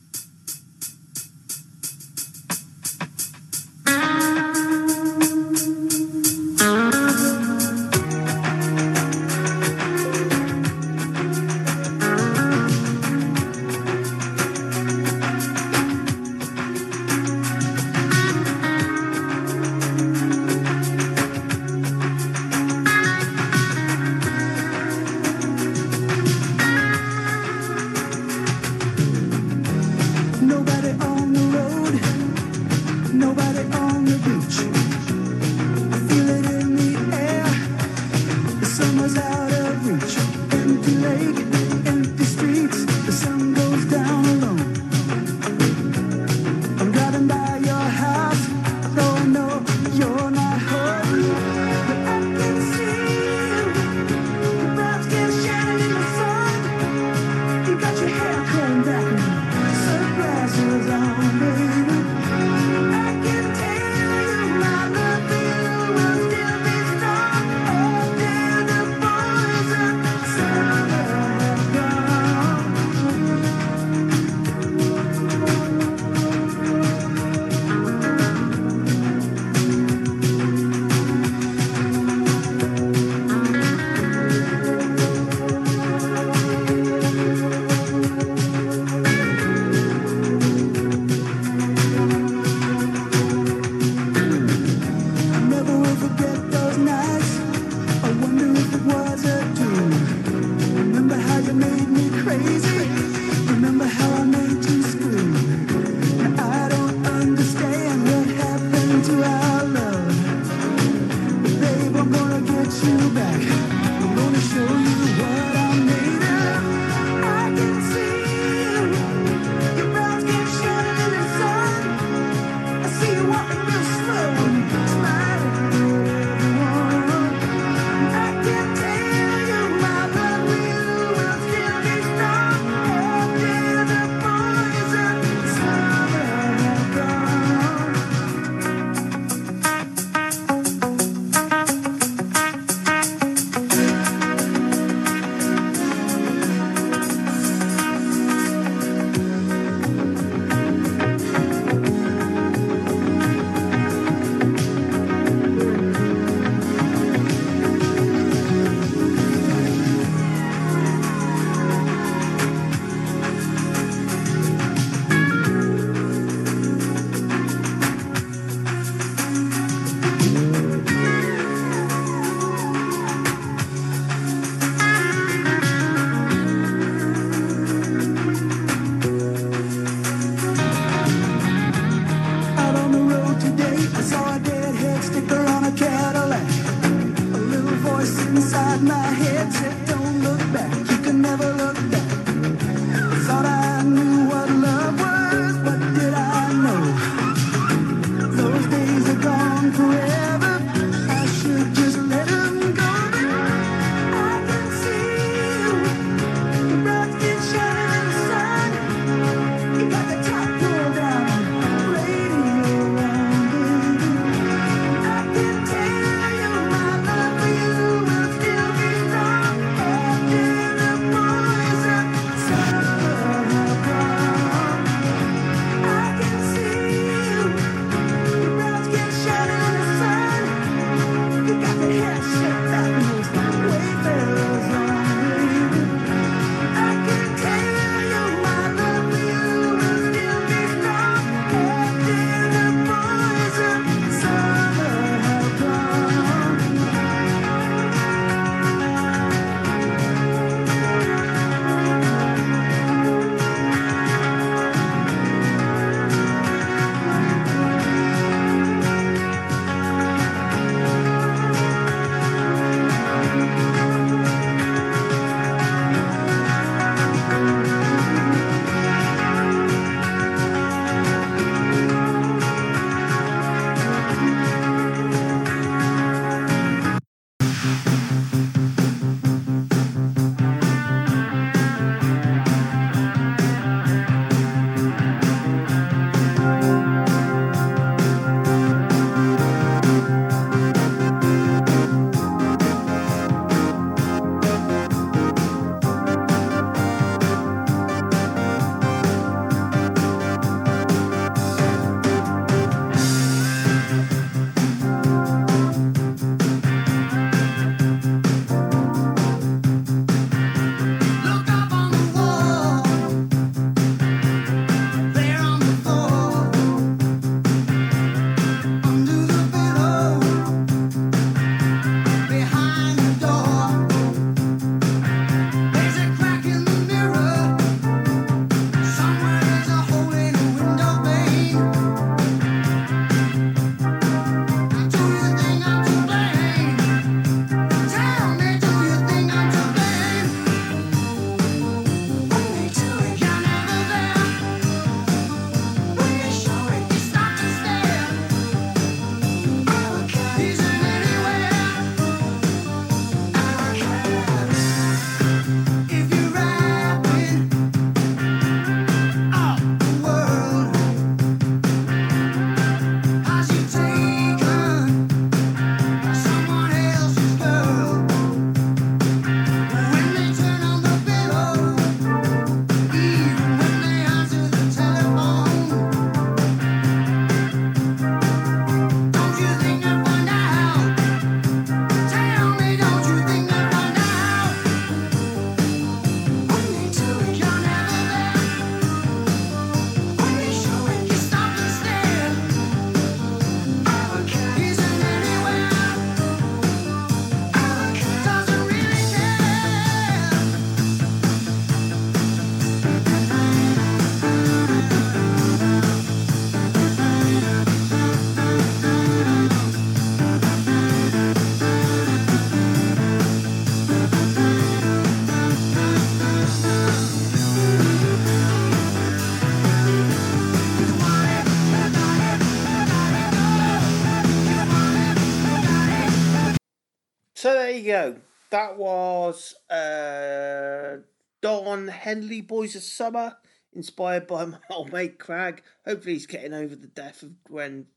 Go. That was uh, Don Henley, Boys of Summer, inspired by my old mate Crag. Hopefully, he's getting over the death of Gwen,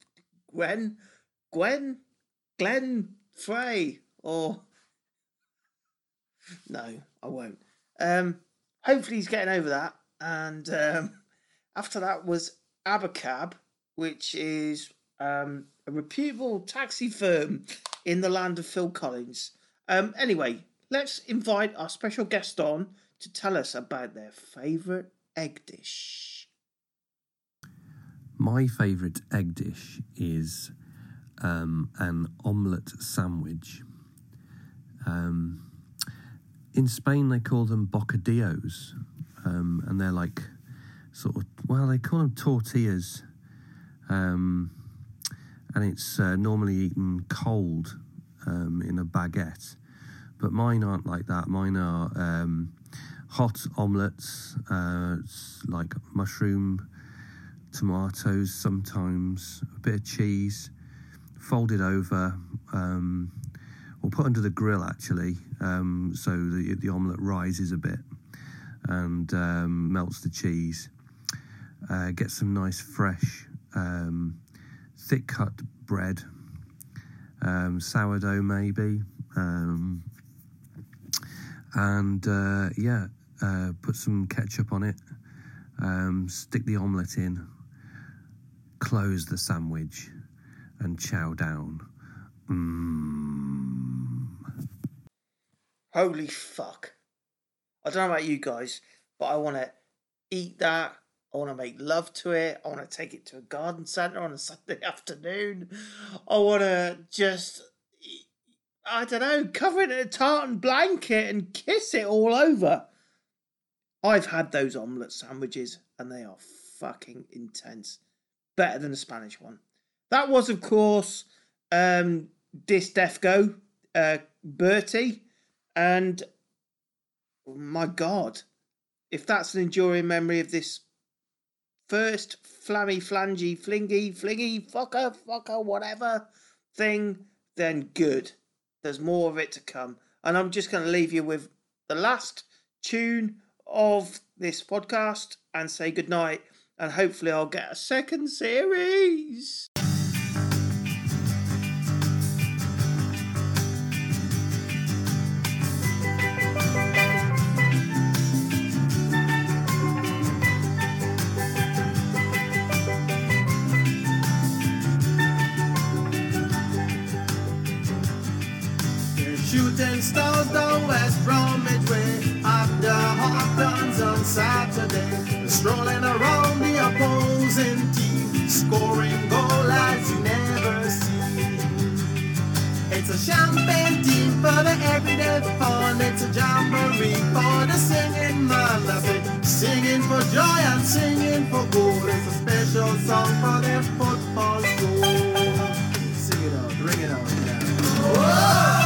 Gwen, Gwen, Glenn Frey, or no, I won't. Um, hopefully, he's getting over that. And um, after that was Abacab, which is um, a reputable taxi firm in the land of Phil Collins. Um, anyway, let's invite our special guest on to tell us about their favourite egg dish. My favourite egg dish is um, an omelette sandwich. Um, in Spain, they call them bocadillos, um, and they're like sort of well, they call them tortillas, um, and it's uh, normally eaten cold um, in a baguette. but mine aren't like that. Mine are um, hot omelettes, uh, like mushroom, tomatoes, sometimes a bit of cheese, folded over, um, or put under the grill actually, um, so the the omelette rises a bit and um, melts the cheese. Uh, get some nice fresh, um, thick cut bread, um, sourdough maybe, um, and uh, yeah, uh, put some ketchup on it. Um, stick the omelette in, close the sandwich, and chow down. Mmm. Holy fuck. I don't know about you guys, but I want to eat that. I want to make love to it. I want to take it to a garden centre on a Sunday afternoon. I want to just, I don't know, cover it in a tartan blanket and kiss it all over. I've had those omelette sandwiches and they are fucking intense. Better than the Spanish one. That was, of course, um, Dis Defco, uh, Bertie. And my God, if that's an enduring memory of this first flammy, flangy, flingy, flingy, fucker, fucker, whatever thing, then good. There's more of it to come. And I'm just going to leave you with the last tune of this podcast and say goodnight. And hopefully, I'll get a second series. Strolling around the opposing team, scoring goal as you never see. It's a champagne team for the everyday fun. It's a jamboree for the singing say, singing for joy and singing for gold. It's a special song for their football goal. Sing it out, bring it out now. Whoa,